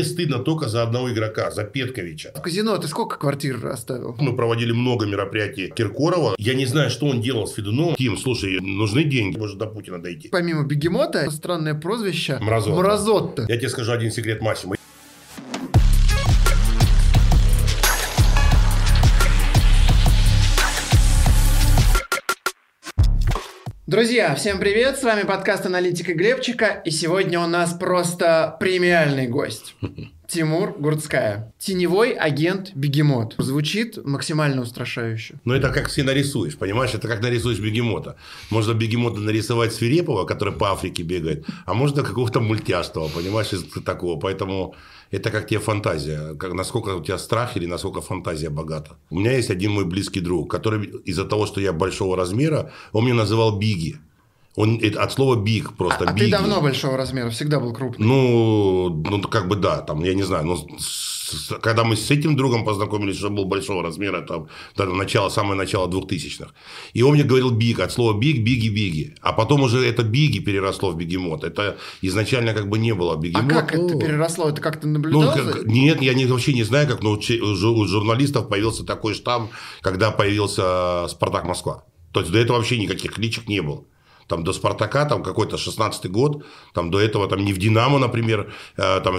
Мне стыдно только за одного игрока, за Петковича. В казино ты сколько квартир оставил? Мы проводили много мероприятий Киркорова. Я не знаю, что он делал с Федуновым. Тим, слушай, нужны деньги, может до Путина дойти. Помимо бегемота, странное прозвище Мразота. Мразотта. Я тебе скажу один секрет Максима. Друзья, всем привет! С вами подкаст «Аналитика Глебчика», и сегодня у нас просто премиальный гость. Тимур Гурцкая. Теневой агент Бегемот. Звучит максимально устрашающе. Ну, это как ты нарисуешь, понимаешь? Это как нарисуешь бегемота. Можно бегемота нарисовать свирепого, который по Африке бегает, а можно какого-то мультяшного, понимаешь, из такого. Поэтому это как тебе фантазия. Как, насколько у тебя страх или насколько фантазия богата. У меня есть один мой близкий друг, который из-за того, что я большого размера, он меня называл Биги. Он это от слова биг просто. А, а ты давно большого размера, всегда был крупный. Ну, ну, как бы да, там, я не знаю, но с, когда мы с этим другом познакомились, что был большого размера, там, там начало, самое начало 2000-х. И он мне говорил биг, от слова биг, биги, биги. А потом уже это биги переросло в бегемот. Это изначально как бы не было бегемот. А как это переросло? Это как-то наблюдал? Ну, как, нет, я не, вообще не знаю, как, но у журналистов появился такой штамм, когда появился «Спартак Москва». То есть, до этого вообще никаких кличек не было там до Спартака, там какой-то 16-й год, там до этого там не в Динамо, например, э, там,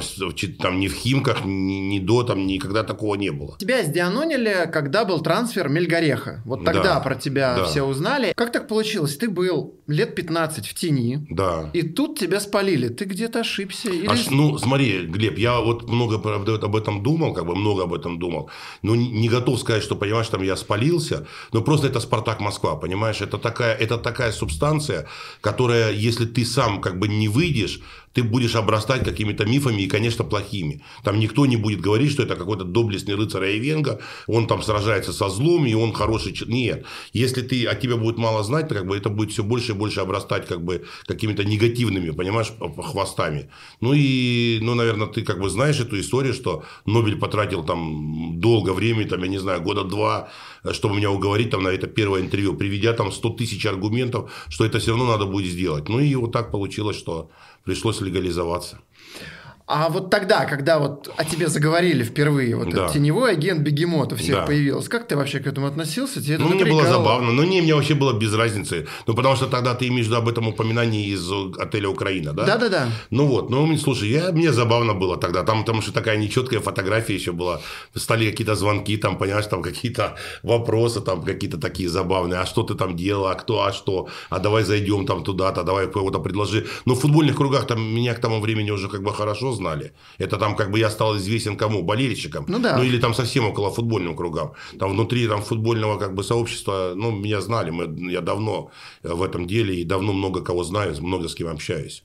там не в Химках, ни, ни до, там никогда такого не было. Тебя сдианонили, когда был трансфер Мельгореха. Вот тогда да, про тебя да. все узнали. Как так получилось? Ты был лет 15 в тени, да. и тут тебя спалили. Ты где-то ошибся? Или... Аж, ну, смотри, Глеб, я вот много правда, об этом думал, как бы много об этом думал, но не готов сказать, что, понимаешь, там я спалился, но просто это Спартак Москва, понимаешь, это такая, это такая субстанция, которая, если ты сам как бы не выйдешь, ты будешь обрастать какими-то мифами и, конечно, плохими. Там никто не будет говорить, что это какой-то доблестный рыцарь Айвенга, он там сражается со злом, и он хороший человек. Нет. Если ты, о тебе будет мало знать, то как бы это будет все больше и больше обрастать как бы какими-то негативными, понимаешь, хвостами. Ну и, ну, наверное, ты как бы знаешь эту историю, что Нобель потратил там долго времени, там, я не знаю, года два, чтобы меня уговорить там на это первое интервью, приведя там 100 тысяч аргументов, что это все равно надо будет сделать. Ну и вот так получилось, что пришлось легализоваться. А вот тогда, когда вот о тебе заговорили впервые, вот да. этот теневой агент Бегемота всех да. появился, как ты вообще к этому относился? Тебе ну, мне было забавно. Ну, не, мне вообще было без разницы. Ну, потому что тогда ты имеешь об этом упоминании из отеля «Украина», да? Да-да-да. Ну, вот. Ну, слушай, я, мне забавно было тогда. Там, потому что такая нечеткая фотография еще была. Стали какие-то звонки, там, понимаешь, там какие-то вопросы, там какие-то такие забавные. А что ты там делал? А кто? А что? А давай зайдем там туда-то, давай кого-то предложи. Но в футбольных кругах там меня к тому времени уже как бы хорошо знали. Это там как бы я стал известен кому? Болельщикам. Ну да. Ну или там совсем около футбольным кругам. Там внутри там футбольного как бы сообщества, ну, меня знали. Мы, я давно в этом деле и давно много кого знаю, много с кем общаюсь.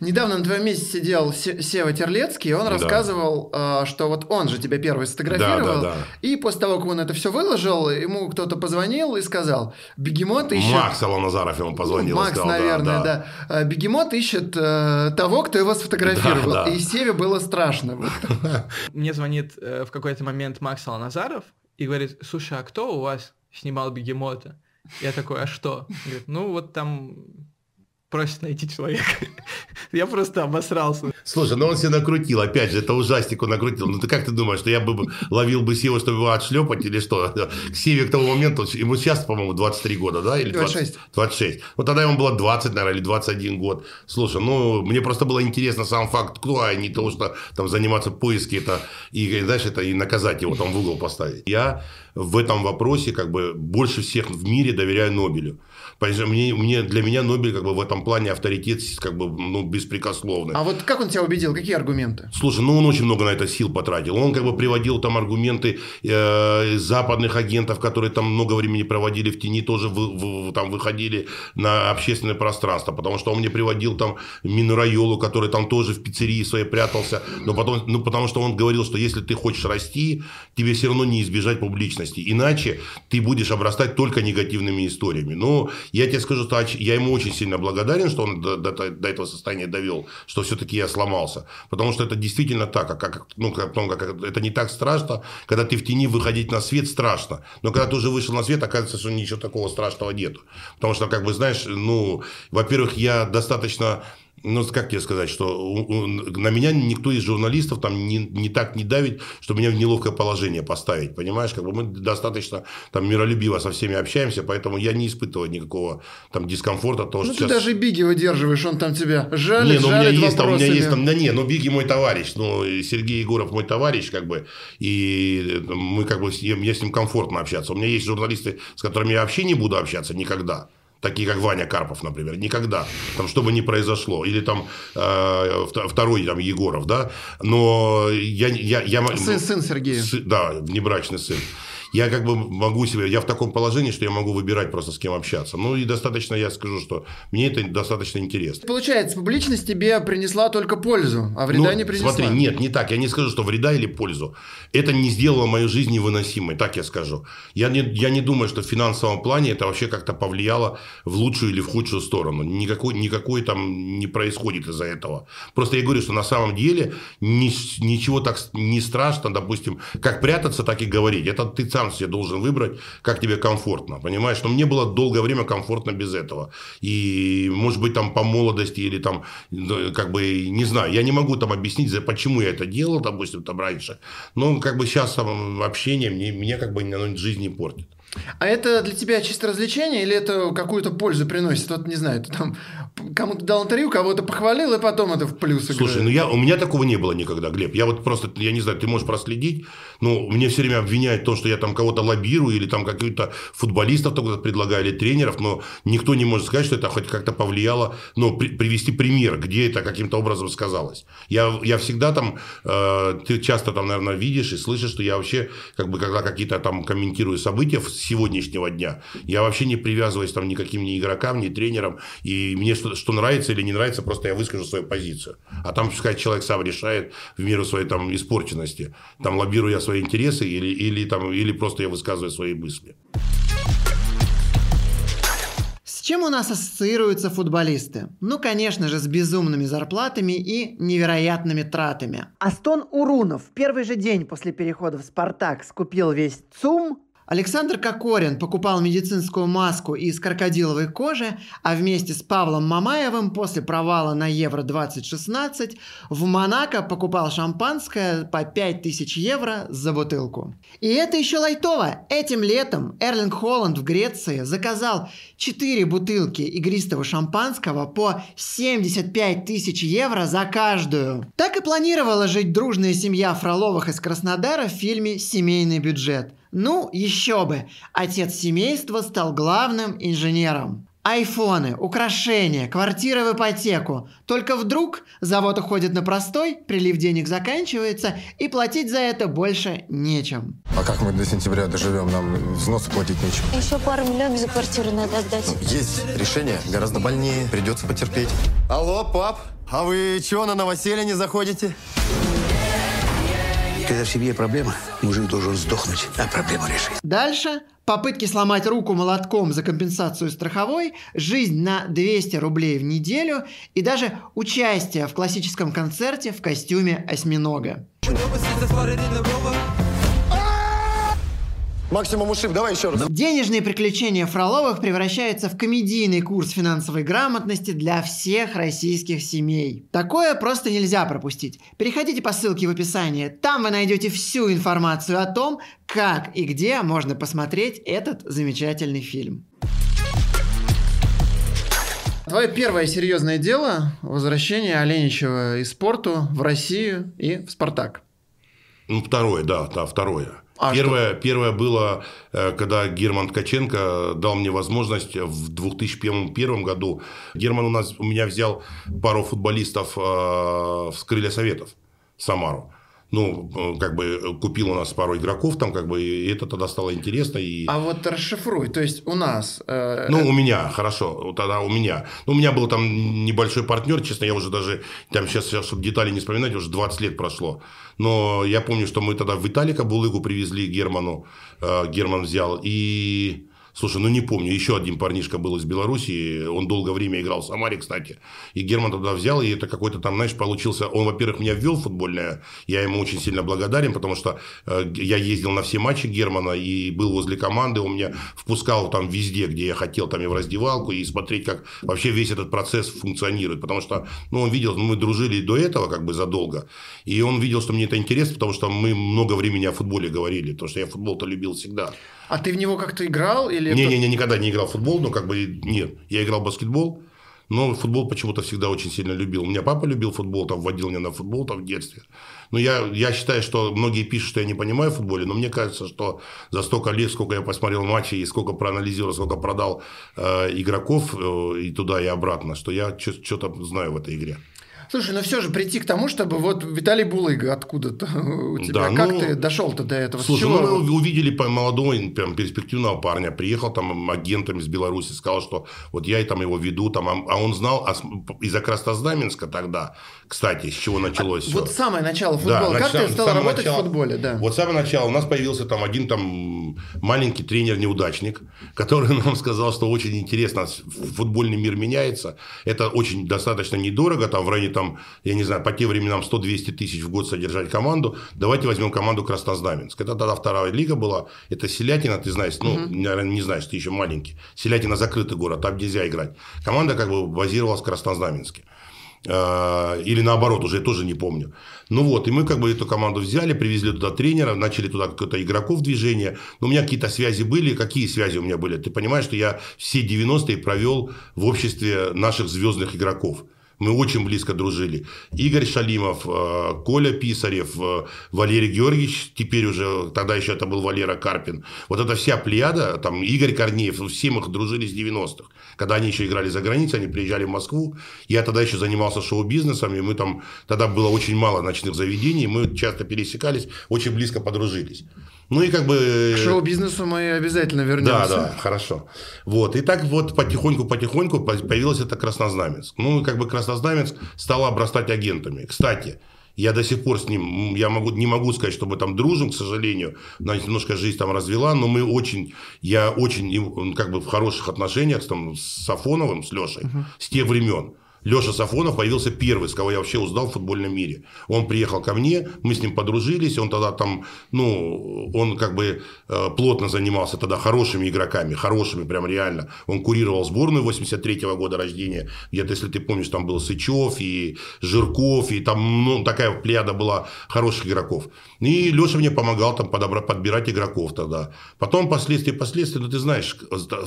Недавно на твоем месте сидел Сева Терлецкий, и он да. рассказывал, э, что вот он же тебя первый сфотографировал, да, да, да. и после того, как он это все выложил, ему кто-то позвонил и сказал, бегемот ищет... Макс Аланазаров ему позвонил. Макс, сказал, наверное, да, да. Бегемот ищет э, того, кто его сфотографировал, да, да. и Севе было страшно. Мне звонит э, в какой-то момент Макс Аланазаров и говорит, слушай, а кто у вас снимал бегемота? Я такой, а что? Говорит, ну вот там просит найти человека. Я просто обосрался. Слушай, ну он себя накрутил, опять же, это ужастику накрутил. Ну ты как ты думаешь, что я бы ловил бы Севу, чтобы его отшлепать или что? К Севе к тому моменту, ему сейчас, по-моему, 23 года, да? Или 26. 26. Вот тогда ему было 20, наверное, или 21 год. Слушай, ну мне просто было интересно сам факт, кто, а не то, что там заниматься поиски это и, знаешь, это и наказать его там в угол поставить. Я в этом вопросе как бы больше всех в мире доверяю Нобелю. Мне, мне, для меня Нобель как бы в этом плане авторитет как бы ну, беспрекословный. А вот как он тебя убедил? Какие аргументы? Слушай, ну он очень много на это сил потратил. Он как бы приводил там аргументы э, западных агентов, которые там много времени проводили в тени, тоже в, в, там выходили на общественное пространство. Потому что он мне приводил там Минурайолу, который там тоже в пиццерии своей прятался. Но потом, ну, потому что он говорил, что если ты хочешь расти, тебе все равно не избежать публичности. Иначе ты будешь обрастать только негативными историями. Но я тебе скажу, что я ему очень сильно благодарен, что он до, до, до этого состояния довел, что все-таки я сломался. Потому что это действительно так. А как, ну, как, как, это не так страшно. Когда ты в тени выходить на свет, страшно. Но когда ты уже вышел на свет, оказывается, что ничего такого страшного нету. Потому что, как бы, знаешь, ну, во-первых, я достаточно ну, как тебе сказать, что на меня никто из журналистов там не, не так не давит, что меня в неловкое положение поставить, понимаешь? Как бы мы достаточно там миролюбиво со всеми общаемся, поэтому я не испытываю никакого там дискомфорта. То, ну, что ты сейчас... даже Биги выдерживаешь, он там тебя жалит, не, ну, жалит у меня есть там, у меня есть там, да не, ну Биги мой товарищ, ну Сергей Егоров мой товарищ, как бы, и мы как бы, я с ним комфортно общаться. У меня есть журналисты, с которыми я вообще не буду общаться никогда такие как Ваня Карпов, например, никогда, там, что бы ни произошло, или там э, второй там Егоров, да, но я... я, я сын, сын Сергея. Сын, да, внебрачный сын я как бы могу себе, я в таком положении, что я могу выбирать просто с кем общаться. Ну и достаточно, я скажу, что мне это достаточно интересно. Получается, публичность тебе принесла только пользу, а вреда ну, не принесла. Смотри, нет, не так. Я не скажу, что вреда или пользу. Это не сделало мою жизнь невыносимой, так я скажу. Я не, я не думаю, что в финансовом плане это вообще как-то повлияло в лучшую или в худшую сторону. Никакой, никакой там не происходит из-за этого. Просто я говорю, что на самом деле ни, ничего так не страшно, допустим, как прятаться, так и говорить. Это ты сам себе должен выбрать, как тебе комфортно, понимаешь? Но мне было долгое время комфортно без этого. И, может быть, там по молодости или там, как бы, не знаю, я не могу там объяснить, почему я это делал, допустим, там раньше. Но, как бы, сейчас общение мне, мне как бы, оно жизнь не портит. А это для тебя чисто развлечение или это какую-то пользу приносит? Вот не знаю, ты там кому-то дал интервью, кого-то похвалил, и потом это в плюс играет. Слушай, ну я, у меня такого не было никогда, Глеб. Я вот просто, я не знаю, ты можешь проследить, но мне все время обвиняют в том, что я там кого-то лоббирую или там каких-то футболистов только предлагаю или тренеров, но никто не может сказать, что это хоть как-то повлияло, ну, при, привести пример, где это каким-то образом сказалось. Я, я всегда там, э, ты часто там, наверное, видишь и слышишь, что я вообще, как бы, когда какие-то там комментирую события, сегодняшнего дня. Я вообще не привязываюсь там никаким ни игрокам, ни тренерам. И мне что, что нравится или не нравится, просто я выскажу свою позицию. А там, пускай человек сам решает в меру своей там испорченности. Там лоббирую я свои интересы или, или, там, или просто я высказываю свои мысли. С чем у нас ассоциируются футболисты? Ну, конечно же, с безумными зарплатами и невероятными тратами. Астон Урунов в первый же день после перехода в «Спартак» скупил весь ЦУМ, Александр Кокорин покупал медицинскую маску из крокодиловой кожи, а вместе с Павлом Мамаевым после провала на Евро-2016 в Монако покупал шампанское по 5000 евро за бутылку. И это еще лайтово. Этим летом Эрлинг Холланд в Греции заказал 4 бутылки игристого шампанского по 75 тысяч евро за каждую. Так и планировала жить дружная семья Фроловых из Краснодара в фильме «Семейный бюджет». Ну, еще бы, отец семейства стал главным инженером. Айфоны, украшения, квартиры в ипотеку. Только вдруг завод уходит на простой, прилив денег заканчивается, и платить за это больше нечем. А как мы до сентября доживем? Нам взносы платить нечем. Еще пару миллионов за квартиру надо отдать. Ну, есть решение, гораздо больнее, придется потерпеть. Алло, пап, а вы чего на новоселье не заходите? Когда в семье проблема, мужик должен сдохнуть, а проблему решить. Дальше попытки сломать руку молотком за компенсацию страховой, жизнь на 200 рублей в неделю и даже участие в классическом концерте в костюме осьминога. Максимум ушиб, давай еще раз. Денежные приключения Фроловых превращаются в комедийный курс финансовой грамотности для всех российских семей. Такое просто нельзя пропустить. Переходите по ссылке в описании. Там вы найдете всю информацию о том, как и где можно посмотреть этот замечательный фильм. Твое первое серьезное дело – возвращение Оленичева из спорту в Россию и в «Спартак». Ну, второе, да, да, второе. А первое, что? первое было, э, когда Герман Ткаченко дал мне возможность в 2001 году. Герман у нас у меня взял пару футболистов э, с крылья советов в Самару ну, э, как бы купил у нас пару игроков, там, как бы, и это тогда стало интересно. И... А вот расшифруй, то есть у нас... Э... Ну, у меня, хорошо, тогда у меня. Ну, у меня был там небольшой партнер, честно, я уже даже, там сейчас, сейчас чтобы детали не вспоминать, уже 20 лет прошло. Но я помню, что мы тогда в Италика Булыгу привезли Герману, э, Герман взял, и Слушай, ну не помню, еще один парнишка был из Беларуси, он долгое время играл в Самаре, кстати. И Герман тогда взял, и это какой-то там, знаешь, получился... Он, во-первых, меня ввел в футбольное, я ему очень сильно благодарен, потому что э, я ездил на все матчи Германа и был возле команды, он меня впускал там везде, где я хотел, там и в раздевалку, и смотреть, как вообще весь этот процесс функционирует. Потому что, ну, он видел, ну, мы дружили до этого как бы задолго, и он видел, что мне это интересно, потому что мы много времени о футболе говорили, потому что я футбол-то любил всегда. А ты в него как-то играл? Или Не-не-не, никогда не играл в футбол, но как бы нет. Я играл в баскетбол, но футбол почему-то всегда очень сильно любил. У меня папа любил футбол, там вводил меня на футбол там в детстве. Но я, я считаю, что многие пишут, что я не понимаю в футболе, но мне кажется, что за столько лет, сколько я посмотрел матчи и сколько проанализировал, сколько продал э, игроков э, и туда, и обратно, что я что-то знаю в этой игре. Слушай, ну все же прийти к тому, чтобы вот Виталий Булыга откуда-то у тебя. Да, как ну, ты дошел-то до этого? Слушай, чего? ну, мы увидели молодого, прям перспективного парня, приехал там агентом из Беларуси, сказал, что вот я и там его веду, там, а а он знал а из-за Краснознаменска тогда, кстати, с чего началось всё. Вот самое начало футбола. Да, как начало- ты стал работать начала. в футболе? Да. Вот с самого начала у нас появился там один там маленький тренер-неудачник, который нам сказал, что очень интересно, футбольный мир меняется. Это очень достаточно недорого, там в районе, там, я не знаю, по тем временам 100-200 тысяч в год содержать команду. Давайте возьмем команду Краснознаменск. Это тогда вторая лига была. Это Селятина, ты знаешь, ну, наверное, не знаешь, ты еще маленький. Селятина закрытый город, там нельзя играть. Команда как бы базировалась в Краснознаменске. Э, Или наоборот, уже я тоже не помню. Ну вот, и мы как бы эту команду взяли, привезли туда тренера, начали туда каких-то игроков движения. Но у меня какие-то связи были. Какие связи у меня были? Ты понимаешь, что я все 90-е провел в обществе наших звездных игроков. Мы очень близко дружили. Игорь Шалимов, э, Коля Писарев, э, Валерий Георгиевич, теперь уже, тогда еще это был Валера Карпин. Вот эта вся плеяда, там Игорь Корнеев, все мы дружили с 90-х. Когда они еще играли за границей, они приезжали в Москву. Я тогда еще занимался шоу-бизнесом, и мы там, тогда было очень мало ночных заведений, мы часто пересекались, очень близко подружились. Ну и как бы... К шоу-бизнесу мы обязательно Да, вернемся. да, хорошо. Вот. И так вот потихоньку-потихоньку появилось это Краснознаменск. Ну, и как бы Краснознаменск стал обрастать агентами. Кстати, я до сих пор с ним, я могу, не могу сказать, что мы там дружим, к сожалению. Нас немножко жизнь там развела, но мы очень, я очень им, как бы в хороших отношениях там, с Сафоновым, с Лешей, с тех времен. Леша Сафонов появился первый, с кого я вообще узнал в футбольном мире. Он приехал ко мне, мы с ним подружились, он тогда там, ну, он как бы э, плотно занимался тогда хорошими игроками, хорошими прям реально. Он курировал сборную 83 года рождения, где-то, если ты помнишь, там был Сычев и Жирков, и там ну, такая плеяда была хороших игроков. И Леша мне помогал там подобрать, подбирать игроков тогда. Потом последствия, последствия, ну ты знаешь,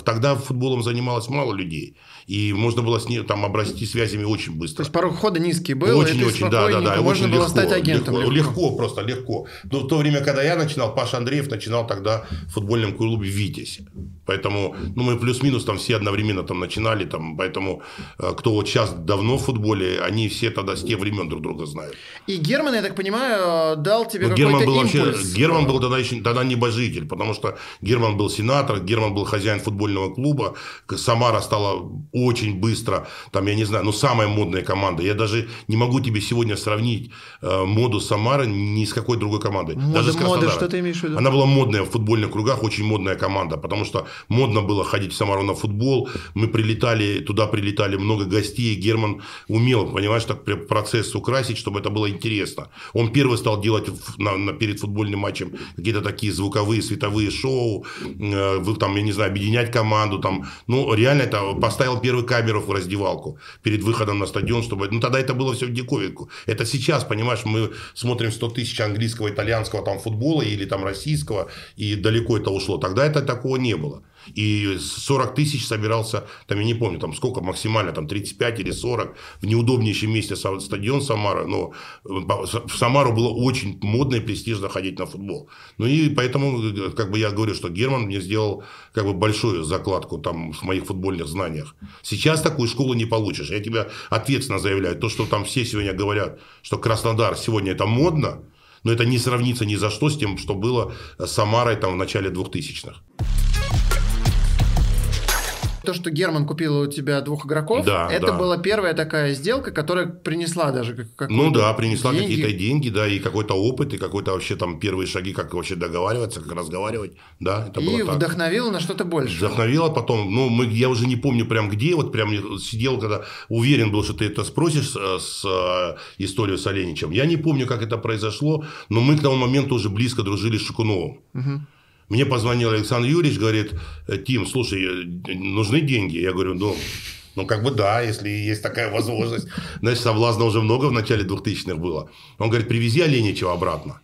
тогда футболом занималось мало людей. И можно было с ней там обрасти связями очень быстро. То есть порог входа низкий был, Очень-очень, да, да, да. Можно очень было легко, стать агентом. Легко, легко, просто легко. Но в то время, когда я начинал, Паша Андреев начинал тогда в футбольном клубе «Витязь». Поэтому, ну, мы плюс-минус там все одновременно там начинали, там, поэтому э, кто вот сейчас давно в футболе, они все тогда с тех времен друг друга знают. И Герман, я так понимаю, дал тебе Ну, Герман был вообще, импульс. Герман был тогда еще тогда небожитель, потому что Герман был сенатор, Герман был хозяин футбольного клуба, Самара стала очень быстро, там, я не знаю, ну, самая модная команда. Я даже не могу тебе сегодня сравнить э, моду Самары ни с какой другой командой. Мода- даже с мода, что ты имеешь в виду? Она была модная в футбольных кругах, очень модная команда, потому что модно было ходить в Самару на футбол. Мы прилетали, туда прилетали много гостей. Герман умел, понимаешь, так пр- процесс украсить, чтобы это было интересно. Он первый стал делать на- на- перед футбольным матчем какие-то такие звуковые, световые шоу, э, там, я не знаю, объединять команду, там, ну, реально это поставил первую камеру в раздевалку перед выходом на стадион, чтобы, ну, тогда это было все в диковинку. Это сейчас, понимаешь, мы смотрим 100 тысяч английского, итальянского там футбола или там российского, и далеко это ушло. Тогда это такого не было. И 40 тысяч собирался, там я не помню, там сколько максимально, там 35 или 40, в неудобнейшем месте стадион Самара, но э, в Самару было очень модно и престижно ходить на футбол. Ну и поэтому, э, как бы я говорю, что Герман мне сделал как бы большую закладку там в моих футбольных знаниях. Сейчас такую школу не получишь. Я тебе ответственно заявляю, то, что там все сегодня говорят, что Краснодар сегодня это модно, но это не сравнится ни за что с тем, что было с Самарой там в начале 2000-х. То, что Герман купил у тебя двух игроков, Да, это да. была первая такая сделка, которая принесла даже как- Ну да, принесла деньги. какие-то деньги, да, и какой-то опыт, и какой-то вообще там первые шаги, как вообще договариваться, как разговаривать. Да, это И было так. вдохновила на что-то больше. Вдохновило потом, ну, мы, я уже не помню прям где, вот прям сидел, когда уверен был, что ты это спросишь э, с э, историей с Оленичем. Я не помню, как это произошло, но мы к тому моменту уже близко дружили с Шукуновым. Мне позвонил Александр Юрьевич, говорит, «Э, Тим, слушай, нужны деньги? Я говорю, ну, ну, как бы да, если есть такая возможность. Значит, соблазна уже много в начале 2000-х было. Он говорит, привези Оленичева обратно.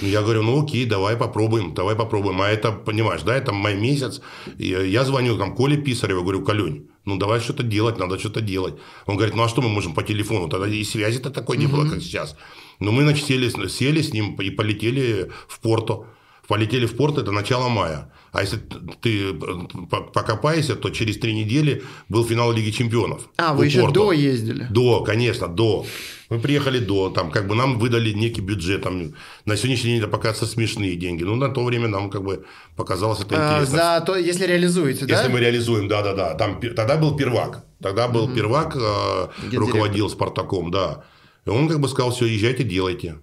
Ну, Я говорю, ну окей, давай попробуем, давай попробуем. А это, понимаешь, да, это май месяц. Я звоню там Коле Писареву, говорю, Колюнь, ну давай что-то делать, надо что-то делать. Он говорит, ну а что мы можем по телефону? Тогда и связи-то такой не было, как сейчас. Но мы, значит, сели, сели с ним и полетели в Порту. Полетели в порт, это начало мая. А если ты по- покопаешься, то через три недели был финал Лиги Чемпионов. А, вы еще Порту. до ездили. До, конечно, до. Мы приехали до, там, как бы нам выдали некий бюджет, там, на сегодняшний день это покажется смешные деньги. Ну, на то время нам, как бы, показалось это А, интересно. за то, если реализуете, да? Если мы реализуем, да-да-да. Там, тогда был первак. Тогда был первак, э, руководил Спартаком, да. И он как бы сказал, все, езжайте, делайте.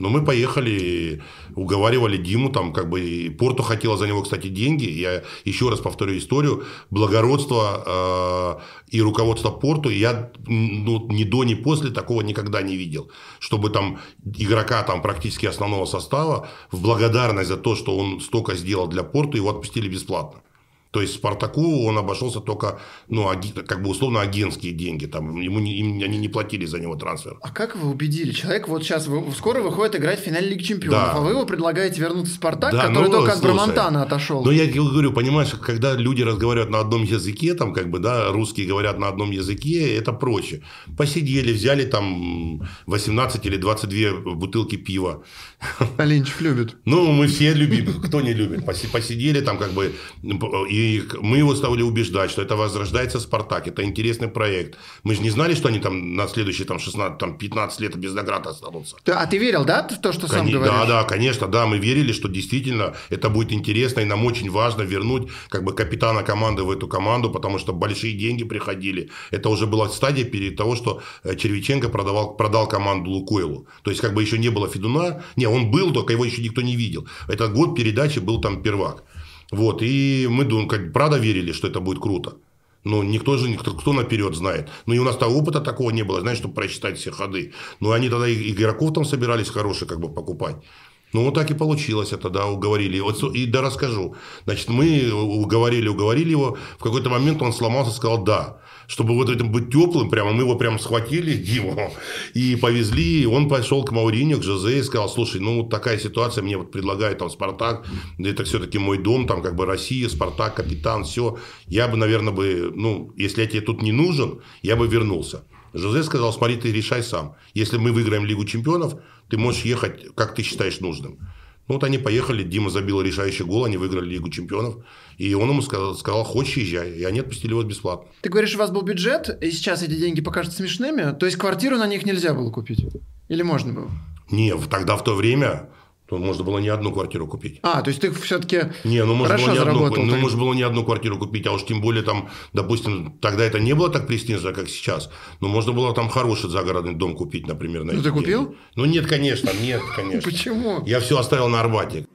Но мы поехали, уговаривали Диму, там как бы и Порту хотела за него, кстати, деньги. Я еще раз повторю историю. Благородство э, и руководство Порту я ну, ни до, ни после такого никогда не видел. Чтобы там игрока там практически основного состава в благодарность за то, что он столько сделал для Порту, его отпустили бесплатно. То есть Спартаку он обошелся только, ну, как бы условно агентские деньги. Там, ему не- им- они не платили за него трансфер. А как вы убедили? Человек вот сейчас вы- скоро выходит играть в финале Лиги Чемпионов, Да. а вы его предлагаете вернуться в Спартак, Да, который ну, только от слушай, Брамонтана отошел. Но я говорю, понимаешь, когда люди разговаривают на одном языке, там, как бы, да, русские говорят на одном языке, это проще. Посидели, взяли там 18 или 22 бутылки пива. Оленчев любит. Ну, мы все любим, кто не любит. Поси- Посидели там как бы, и мы его стали убеждать, что это возрождается Спартак, это интересный проект. Мы же не знали, что они там на следующие там 16, там 15 лет без наград останутся. А ты верил, да, в то, что сам Коне- говоришь? Да, да, конечно, да, мы верили, что действительно это будет интересно, и нам очень важно вернуть как бы капитана команды в эту команду, потому что большие деньги приходили. Это уже была стадия перед того, что э, Червиченко продавал, продал команду Лукойлу. То есть, как бы еще не было Федуна. Не, он был, только его еще никто не видел. Этот год передачи был там первак. Вот, и мы, думаем, как, правда верили, что это будет круто. Ну, никто же, никто, кто наперед знает. Ну, и у нас того опыта такого не было, знаешь, чтобы просчитать все ходы. Ну, они тогда и игроков там собирались хороших как бы покупать. Ну, вот так и получилось это, да, уговорили. Вот, и да, расскажу. Значит, мы уговорили, уговорили его. В какой-то момент он сломался, сказал «да». Чтобы вот этим быть теплым, прямо мы его прям схватили, Диму, и повезли. Он пошел к Мауриню, к Жозе и сказал, слушай, ну, вот такая ситуация, мне вот предлагает там Спартак, это все-таки мой дом, там как бы Россия, Спартак, капитан, все. Я бы, наверное, бы, ну, если я тебе тут не нужен, я бы вернулся. Жозе сказал, смотри, ты решай сам. Если мы выиграем Лигу чемпионов, ты можешь ехать, как ты считаешь нужным. Ну, вот они поехали, Дима забил решающий гол, они выиграли Лигу чемпионов. И он ему сказал, сказал хочешь, езжай. И они отпустили его бесплатно. Ты говоришь, у вас был бюджет, и сейчас эти деньги покажутся смешными, то есть квартиру на них нельзя было купить? Или можно было? Не, тогда в то время то можно было не одну квартиру купить. А, то есть ты все-таки Не, ну можно, хорошо было не, одну, заработал. ну, тогда. можно было не одну квартиру купить, а уж тем более там, допустим, тогда это не было так престижно, как сейчас. Но можно было там хороший загородный дом купить, например. На Ну, ты купил? деньги. Ну нет, конечно, нет, конечно. Почему? Я все оставил на Арбате.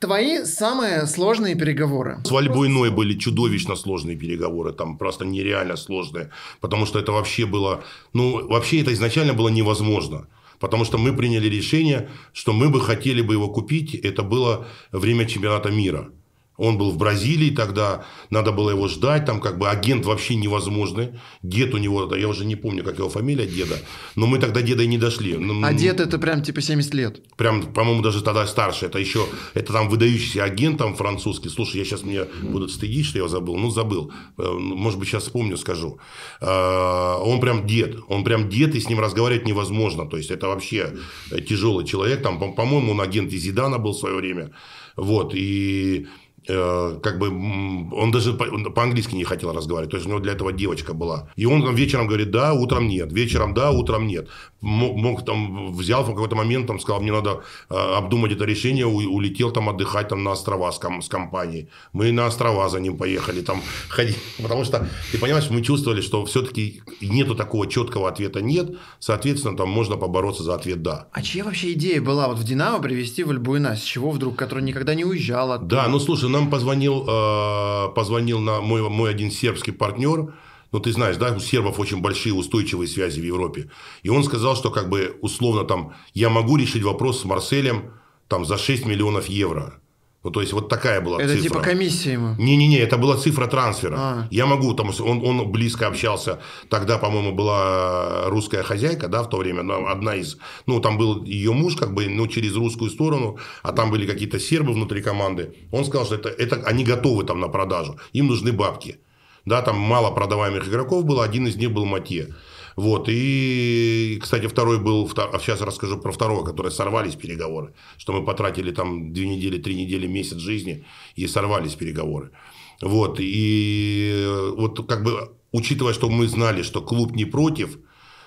Твои самые сложные переговоры. С Вальбуйной были чудовищно сложные переговоры, там просто нереально сложные, потому что это вообще было, ну, вообще это изначально было невозможно. Потому что мы приняли решение, что мы бы хотели бы его купить. Это было время чемпионата мира. Он был в Бразилии тогда, надо было его ждать, там как бы агент вообще невозможный. Дед у него, я уже не помню, как его фамилия деда, но мы тогда деда и не дошли. Ну, А дед это прям типа 70 лет. Прям, по-моему, даже тогда старше. Это еще, это там выдающийся агент там французский. Слушай, я сейчас мне будут стыдить, что я забыл. Ну, забыл. Э, ну, Может быть, сейчас вспомню, скажу. Э, Он прям дед. Он прям дед, и с ним разговаривать невозможно. То есть, это вообще э, тяжелый человек. Там, по- по-моему, он агент из Зидана был в свое время. Вот. И как бы он даже по-английски не хотел разговаривать, то есть у него для этого девочка была. И он там вечером говорит, да, утром нет, вечером да, утром нет. Мог, мог там, взял в какой-то момент, там, сказал, мне надо э, обдумать это решение, у- улетел там отдыхать там на острова с, ком- с компанией. Мы на острова за ним поехали, там ходить, потому что, ты понимаешь, мы чувствовали, что все-таки нету такого четкого ответа нет, соответственно, там можно побороться за ответ да. А чья вообще идея была вот в «Динамо» привести Вальбуина? С чего вдруг? Который никогда не уезжал оттуда. Да, ну слушай, нам позвонил, э, позвонил на мой, мой один сербский партнер. Ну, ты знаешь, да, у сербов очень большие устойчивые связи в Европе. И он сказал, что как бы условно там я могу решить вопрос с Марселем там за 6 миллионов евро. Ну, то есть, вот такая была Это цифра. типа комиссия ему. Не-не-не, это была цифра трансфера. А. Я могу, там, он, он близко общался, тогда, по-моему, была русская хозяйка, да, в то время, одна из, ну, там был ее муж, как бы, ну, через русскую сторону, а там были какие-то сербы внутри команды. Он сказал, что это, это они готовы там на продажу, им нужны бабки. Да, там мало продаваемых игроков было, один из них был Матье. Вот, и, кстати, второй был, втор- а сейчас расскажу про второго, который сорвались переговоры, что мы потратили там две недели, три недели, месяц жизни, и сорвались переговоры. Вот, и вот как бы, учитывая, что мы знали, что клуб не против,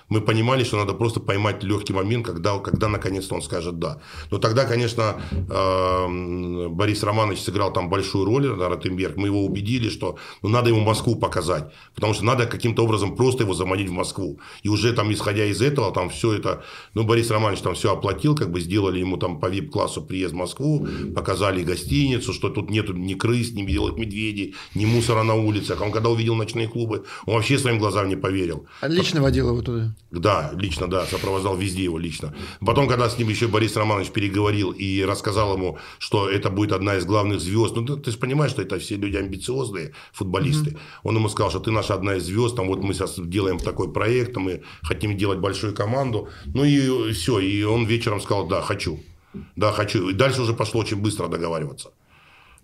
мы понимали, что надо просто поймать легкий момент, когда, когда наконец-то он скажет «да». Но тогда, конечно, эм, Борис Романович сыграл там большую роль, Ротенберг. Мы его убедили, что ну, надо ему Москву показать, потому что надо каким-то образом просто его заманить в Москву. И уже там, исходя из этого, там все это, ну, Борис Романович там все оплатил, как бы сделали ему там по вип-классу приезд в Москву, показали гостиницу, что тут нету ни крыс, ни белых медведей, ни мусора на улицах. Он когда увидел ночные клубы, он вообще своим глазам не поверил. А Лично водил его туда. Да, лично, да, сопровождал везде его лично. Потом, когда с ним еще Борис Романович переговорил и рассказал ему, что это будет одна из главных звезд, ну, ты, ты же понимаешь, что это все люди амбициозные, футболисты. Он ему сказал, что ты наша одна из звезд, там вот мы сейчас делаем такой проект, мы хотим делать большую команду. Ну и все, и он вечером сказал, да, хочу. Да, хочу. И дальше уже пошло очень быстро договариваться.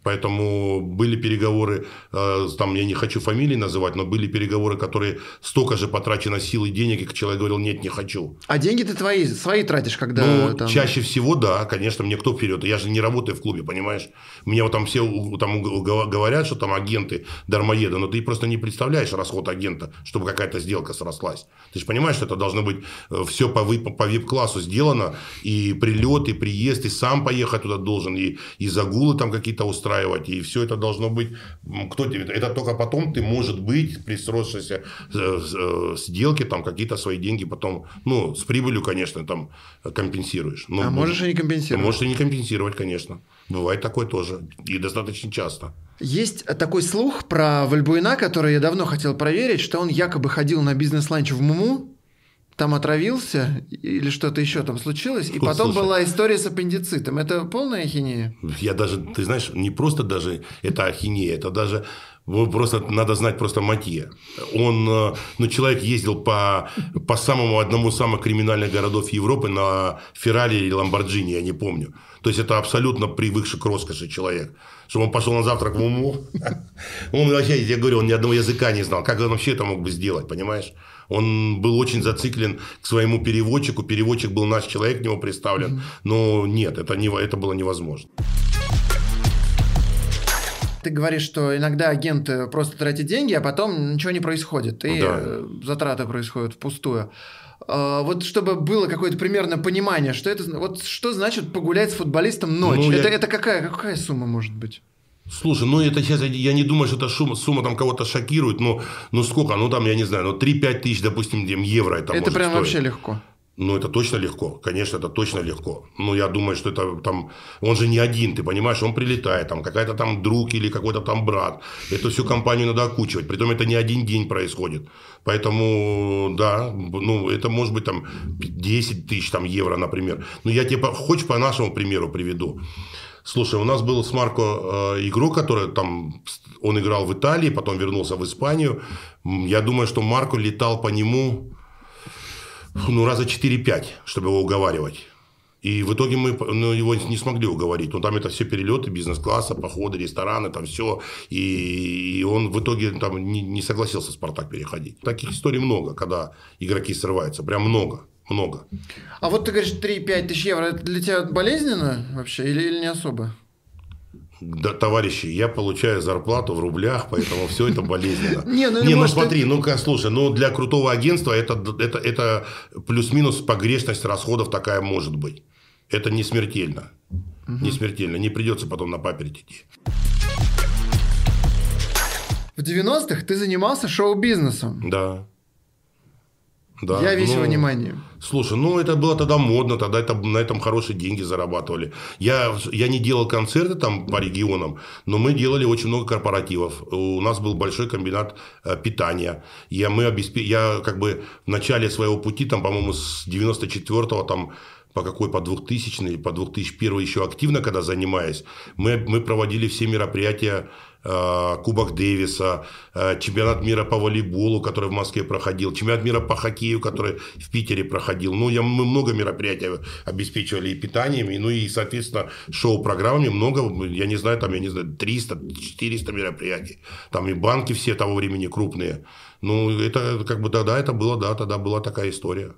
Поэтому были переговоры, э, там я не хочу фамилии называть, но были переговоры, которые столько же потрачено сил и денег, и человек говорил, нет, не хочу. А деньги ты твои, свои тратишь, когда Ну, там... чаще всего, да, конечно, мне кто вперед. Я же не работаю в клубе, понимаешь? Мне вот там все там говорят, что там агенты дармоеды, но ты просто не представляешь расход агента, чтобы какая-то сделка срослась. Ты же понимаешь, что это должно быть все по, по вип-классу сделано, и прилет, и приезд, и сам поехать туда должен, и, и загулы там какие-то устраивать, и все это должно быть... Кто тебе... Это только потом ты, может быть, при сросшейся э, э, сделке, там какие-то свои деньги потом, ну, с прибылью, конечно, там компенсируешь. Ну, А можешь и не компенсировать. можешь и не компенсировать, конечно. Бывает такое тоже. И достаточно часто. Есть такой слух про Вальбуина, который я давно хотел проверить, что он якобы ходил на бизнес-ланч в Муму, там отравился или что-то еще там случилось, и Фу, потом слушай. была история с аппендицитом. Это полная ахинея? Я даже, ты знаешь, не просто даже это ахинея, это даже просто надо знать просто Матье. Он, э, ну, человек ездил по, по самому одному из самых криминальных городов Европы на Феррари или Ламборджини, я не помню. То есть, это абсолютно привыкший к роскоши человек. Чтобы он пошел на завтрак в Муму. Он вообще, я говорю, он ни одного языка не знал. Как он вообще это мог бы сделать, понимаешь? Он был очень зациклен к своему переводчику. Переводчик был наш человек, к нему представлен. Но нет, это, не, это было невозможно. Ты говоришь, что иногда агенты просто тратят деньги, а потом ничего не происходит, и Да. э, затраты происходят впустую. А, Вот чтобы было какое-то примерно понимание, что это, вот что значит погулять с футболистом ночь? Ну, я- это, это какая, какая сумма может быть? Слушай, ну это сейчас, я не думаю, что эта сумма, сумма там кого-то шокирует, но ну сколько, ну там, я не знаю, ну 3-5 тысяч, допустим, евро это, это прям стоить. вообще легко. Ну, это точно легко. Конечно, это точно легко. Ну, я думаю, что это там... Он же не один, ты понимаешь? Он прилетает, там какая-то там друг или какой-то там брат. Эту всю компанию надо окучивать. Притом это не один день происходит. Поэтому, да, ну, это может быть там 10 тысяч там, евро, например. Ну, я тебе, хочешь по нашему примеру приведу? Слушай, у нас был с Марко э, игрок, который там, он играл в Италии, потом вернулся в Испанию. Я думаю, что Марко летал по нему ну, раза 4-5, чтобы его уговаривать. И в итоге мы ну, его не смогли уговорить. Ну, там это все перелеты бизнес-класса, походы, рестораны, там все. И, и он в итоге там не, не согласился «Спартак» переходить. Таких историй много, когда игроки срываются. Прям много. Много. А вот ты говоришь 3-5 тысяч евро, это для тебя болезненно вообще или, или не особо? Да, товарищи, я получаю зарплату в рублях, поэтому все это болезненно. Не, ну, не, ну смотри, ну-ка, слушай, ну для крутого агентства это, это, это плюс-минус погрешность расходов такая может быть. Это не смертельно. Не смертельно. Не придется потом на паперть идти. В 90-х ты занимался шоу-бизнесом. Да. Да, Я весь ну, внимание. Слушай, ну это было тогда модно, тогда это, на этом хорошие деньги зарабатывали. Я, я не делал концерты там по регионам, но мы делали очень много корпоративов. У нас был большой комбинат э, питания. Я, мы обесп... я как бы в начале своего пути, там, по-моему, с 94-го там по какой, по 2000 по 2001 еще активно, когда занимаюсь, мы, мы проводили все мероприятия Кубок Дэвиса, э, чемпионат мира по волейболу, который в Москве проходил, чемпионат мира по хоккею, который в Питере проходил. Ну, я, мы много мероприятий обеспечивали и питанием, и, ну и, соответственно, шоу-программами много, я не знаю, там, я не знаю, 300-400 мероприятий. Там и банки все того времени крупные. Ну, это как бы тогда это было, да, тогда была такая история.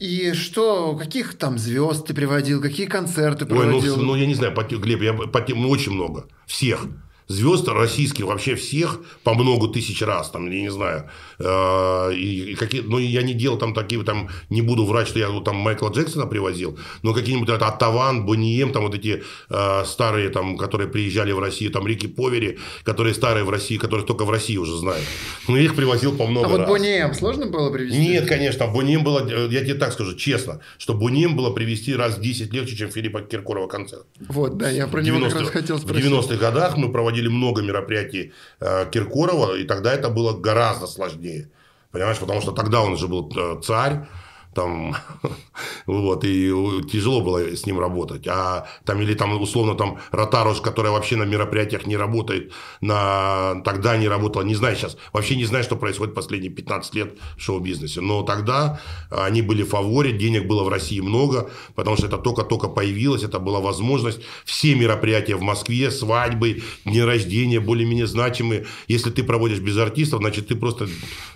И что, каких там звезд ты приводил, какие концерты Ой, ну, проводил? ну, я не знаю, Глеб, я, по, ну, очень много. Всех. Звезд российских вообще всех по много тысяч раз, там, я не знаю. Э, и, и какие, ну, я не делал там такие, там, не буду врать, что я вот, там Майкла Джексона привозил, но какие-нибудь это Оттаван, Бонием, там вот эти э, старые, там, которые приезжали в Россию, там Рики Повери, которые старые в России, которые только в России уже знают. Ну, я их привозил по много а вот раз. Бонием сложно было привезти? Нет, конечно, Буним было, э, я тебе так скажу, честно, что Буним было привести раз в 10 легче, чем Филиппа Киркорова концерт. Вот, да, я про него как раз хотел в спросить. 90-х годах мы проводили много мероприятий э, Киркорова, и тогда это было гораздо сложнее. Понимаешь, потому что тогда он уже был э, царь, там, вот, и тяжело было с ним работать. А там, или там, условно, там, Ротаруш, которая вообще на мероприятиях не работает, на, тогда не работала, не знаю сейчас, вообще не знаю, что происходит последние 15 лет в шоу-бизнесе. Но тогда они были в фаворе, денег было в России много, потому что это только-только появилось, это была возможность. Все мероприятия в Москве, свадьбы, дни рождения, более-менее значимые. Если ты проводишь без артистов, значит, ты просто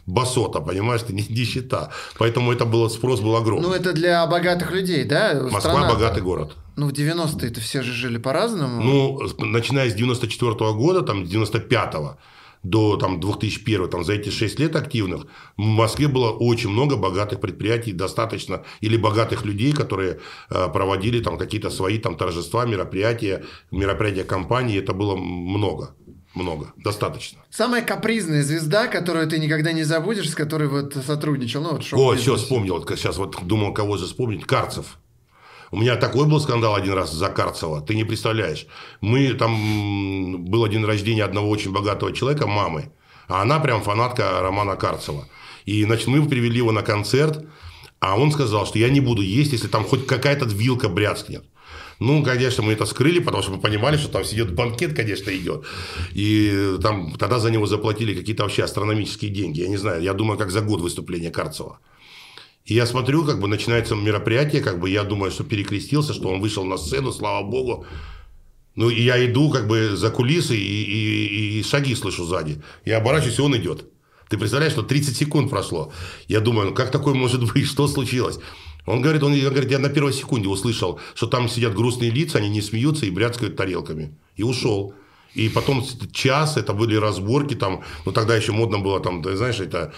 басота, понимаешь, ты не нищета. Поэтому это было спрос был огромный. Ну, это для богатых людей, да? Москва Страна- богатый город. Ну, в 90-е-то все же жили по-разному. Ну, начиная с 94 года, там, с 95 до там, 2001, там, за эти 6 лет активных, в Москве было очень много богатых предприятий, достаточно, или богатых людей, которые э, проводили там какие-то свои там торжества, мероприятия, мероприятия компании, это было много, много, достаточно. Самая капризная звезда, которую ты никогда не забудешь, с которой вот сотрудничал, ну, вот О, все, вспомнил. Вот Сейчас вот думал, кого же вспомнить. Карцев. У меня такой был скандал один раз за Карцева. Ты не представляешь. Мы там был день рождения одного очень богатого человека, мамы. А она прям фанатка Романа Карцева. И, значит, мы привели его на концерт, а он сказал, что я не буду есть, если там хоть какая-то вилка бряцкнет. Ну, конечно, мы это скрыли, потому что мы понимали, что там сидит банкет, конечно, идет. И там тогда за него заплатили какие-то вообще астрономические деньги. Я не знаю, я думаю, как за год выступления Карцева. И я смотрю, как бы начинается мероприятие, как бы я думаю, что перекрестился, что он вышел на сцену, слава богу. Ну, и я иду как бы за кулисы и, и- и шаги слышу сзади. Я оборачиваюсь, и он идет. Ты представляешь, что 30 секунд прошло. Я думаю, ну как такое может быть? Что случилось? Он говорит, он, он говорит, я на первой секунде услышал, что там сидят грустные лица, они не смеются и бряцкают тарелками. И ушел. И потом час, это были разборки, там, ну, тогда еще модно было, там, ты знаешь, это,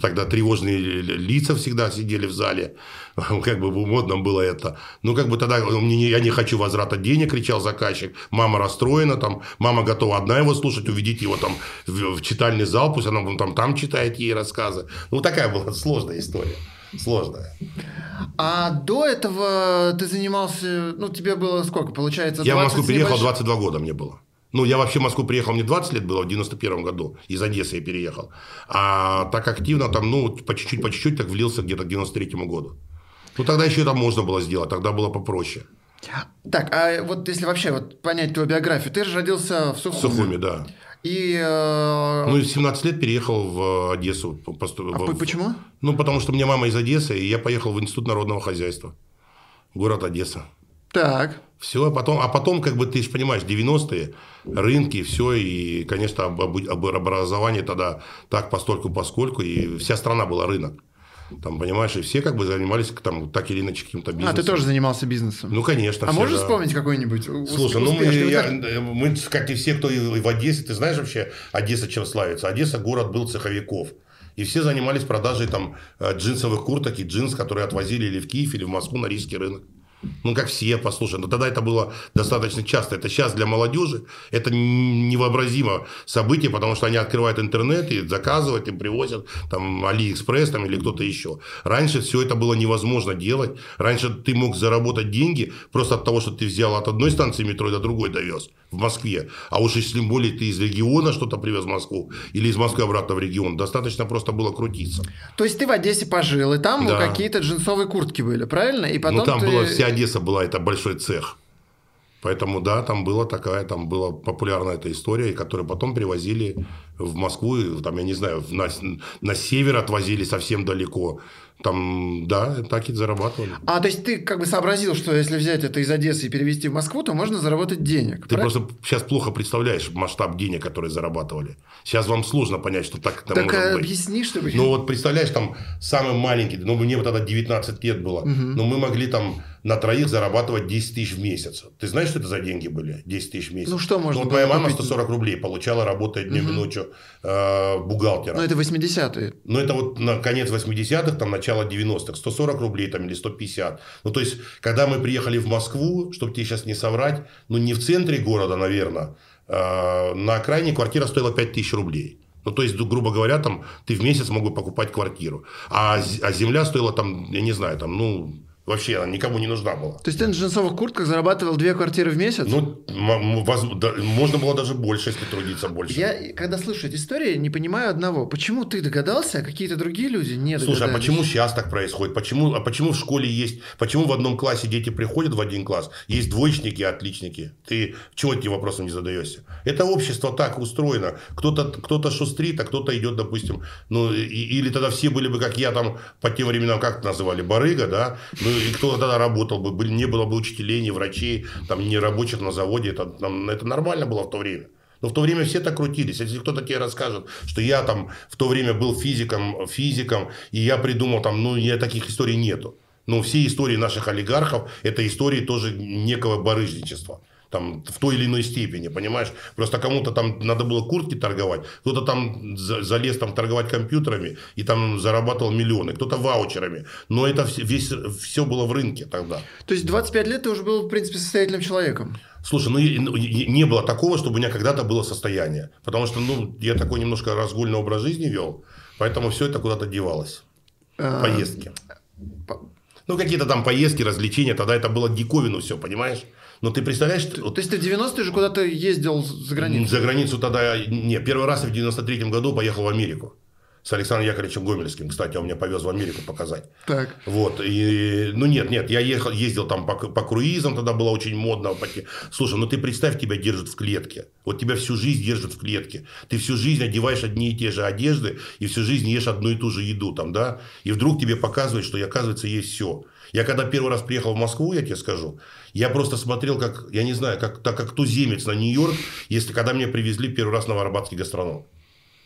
тогда тревожные ли- лица всегда сидели в зале, как бы модно было это. Ну, как бы тогда, я не хочу возврата денег, кричал заказчик, мама расстроена, там, мама готова одна его слушать, уведите его там в, в читальный зал, пусть она там, там читает ей рассказы. Ну, такая была сложная история, сложная. А до этого ты занимался, ну, тебе было сколько, получается, Я в 20 Москву переехал, небольшим? 22 года мне было. Ну, я вообще в Москву приехал, мне 20 лет было в 91 году. Из Одессы я переехал. А так активно там, ну, по чуть-чуть, по чуть-чуть так влился где-то к 93 году. Ну, тогда еще это можно было сделать, тогда было попроще. Так, а вот если вообще вот понять твою биографию, ты же родился в В Сухуми. Сухуми, да. И... э, Ну, и в 17 лет переехал в Одессу. по- посту- а в- по- почему? Ну, потому что у меня мама из Одессы, и я поехал в Институт народного хозяйства. Город Одесса. Так. Все, а потом, а потом, как бы ты же понимаешь, 90-е, рынки, все, и, конечно, об- об- об- образование тогда так постольку поскольку, и вся страна была рынок. Там, понимаешь, и все как бы занимались там так или иначе каким-то А, бизнесом. ты тоже занимался бизнесом? Ну, конечно. а все, можешь да. вспомнить какой-нибудь Слушай, ну мы, я- как- мы, как и все, кто и в Одессе, ты знаешь вообще, Одесса чем славится? Одесса город был цеховиков. И все занимались продажей там э, джинсовых курток и джинс, которые отвозили или в Киев, или в Москву на рижский рынок. Ну, как все, послушай. Но тогда это было достаточно часто. Это сейчас для молодежи это невообразимо событие, потому что они открывают интернет и заказывают, им привозят там Алиэкспресс там, или кто-то еще. Раньше все это было невозможно делать. Раньше ты мог заработать деньги просто от того, что ты взял от одной станции метро до другой довез в Москве. А уж если тем более ты из региона что-то привез в Москву или из Москвы обратно в регион, достаточно просто было крутиться. То есть ты в Одессе пожил, и там Да. какие-то джинсовые куртки были, правильно? И потом ну, там ты... была вся Одесса была, это большой цех. Поэтому, да, там была такая, там была популярная эта история, которую потом привозили в Москву, там, я не знаю, на, на север отвозили совсем далеко. Там, да, так и зарабатывали. А, то есть ты как бы сообразил, что если взять это из Одессы и перевести в Москву, то можно заработать денег. Ты правильно? просто сейчас плохо представляешь масштаб денег, которые зарабатывали. Сейчас вам сложно понять, что так это Так может а, быть. объясни, чтобы... Ну вот представляешь, там самый маленький, ну мне вот тогда 19 лет было, но мы могли там на троих зарабатывать 10 тысяч в месяц. Ты знаешь, что это за деньги были? 10 тысяч в месяц. Ну, что можно вот было моя мама купить? 140 рублей получала, работая днем и ночью э, бухгалтером. Ну, это 80-е. Ну, это вот на конец 80-х, там, начало 90-х, 140 рублей там, или 150. Ну, то есть, когда мы приехали в Москву, чтобы тебе сейчас не соврать, ну, не в центре города, наверное, а, на окраине квартира стоила 5000 рублей. Ну, то есть, грубо говоря, там, ты в месяц мог бы покупать квартиру. А, а земля стоила там, я не знаю, там, ну, вообще она никому не нужна была. То есть ты на джинсовых куртках зарабатывал две квартиры в месяц? Ну, можно было даже больше, если трудиться больше. Я, когда слышу эти истории, не понимаю одного. Почему ты догадался, а какие-то другие люди не Слушай, а догадались? почему сейчас так происходит? Почему, а почему в школе есть, почему в одном классе дети приходят в один класс, есть двоечники и отличники? Ты чего этим вопросом не задаешься? Это общество так устроено. Кто-то кто шустрит, а кто-то идет, допустим, ну, и- или тогда все были бы, как я там, по тем временам, как это называли, барыга, да? Ну, и кто тогда работал бы, не было бы учителей, ни врачей, там, ни рабочих на заводе, это, там, это нормально было в то время. Но в то время все так крутились. Если кто-то тебе расскажет, что я там в то время был физиком, физиком, и я придумал там, ну, я таких историй нету. Но все истории наших олигархов – это истории тоже некого барыжничества. Там, в той или иной степени, понимаешь? Просто кому-то там надо было куртки торговать, кто-то там за- залез там торговать компьютерами и там зарабатывал миллионы, кто-то ваучерами. Но это вс- весь, все было в рынке тогда. То есть 25 лет ты уже был, в принципе, состоятельным человеком. Слушай, ну ну, не было такого, чтобы у меня когда-то было состояние. Потому что, ну, я такой немножко разгульный образ жизни вел, поэтому все это куда-то девалось. А, Поездки. по- Ну, какие-то там поездки, развлечения, тогда это было диковину все, понимаешь? Но ты представляешь, что- То есть ты в 90-е уже куда-то ездил за границу? за границу тогда... Не, первый раз я в 93 году поехал в Америку. С Александром Яковлевичем Гомельским, кстати, он меня повез в Америку показать. Так. Вот, и, ну нет, нет, я ехал, ездил там по, по круизам, тогда было очень модно. Слушай, ну ты представь, тебя держат в клетке. Вот тебя всю жизнь держат в клетке. Ты всю жизнь одеваешь одни и те же одежды, и всю жизнь ешь одну и ту же еду там, да? И вдруг тебе показывают, что, оказывается, есть все. Я когда первый раз приехал в Москву, я тебе скажу, я просто смотрел, как, я не знаю, как, так как туземец на Нью-Йорк, если когда мне привезли первый раз новоарбатский гастроном.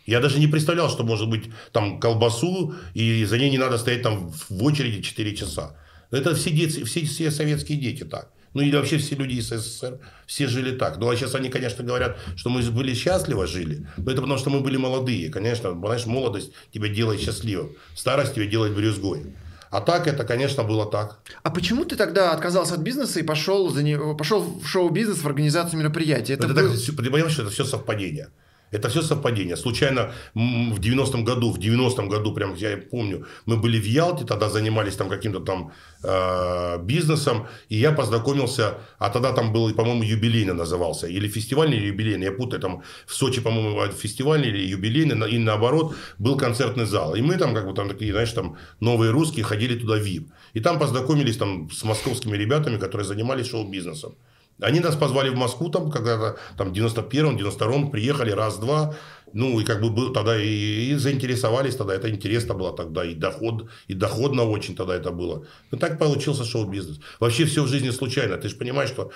Я даже не представлял, что может быть там колбасу, и за ней не надо стоять там в очереди 4 часа. Это все, дети, все, все советские дети так. Ну или вообще все люди из СССР, все жили так. Ну а сейчас они, конечно, говорят, что мы были счастливо жили. Но это потому, что мы были молодые. Конечно, знаешь, молодость тебя делает счастливым. Старость тебя делает брюзгой. А так это, конечно, было так. А почему ты тогда отказался от бизнеса и пошел, за не... пошел в шоу-бизнес, в организацию мероприятий? Это Это, был- так, понимаешь, что это все совпадение. Это все совпадение. Случайно в 90-м году, в 90-м году, прям я помню, мы были в Ялте, тогда занимались там каким-то там э, бизнесом, и я познакомился, а тогда там был, по-моему, юбилейный назывался, или фестивальный, или юбилейный, я путаю, там в Сочи, по-моему, фестивальный или юбилейный, и наоборот, был концертный зал. И мы там, как бы там такие, знаешь, там новые русские ходили туда в ВИП. И там познакомились там с московскими ребятами, которые занимались шоу-бизнесом. Они нас позвали в Москву там когда-то, там, в 91-м, 92-м, приехали раз-два, ну, и как бы был, тогда и, и заинтересовались тогда, это интересно было тогда, и доход, и доходно очень тогда это было. Ну, так получился шоу-бизнес. Вообще все в жизни случайно. Ты же понимаешь, что,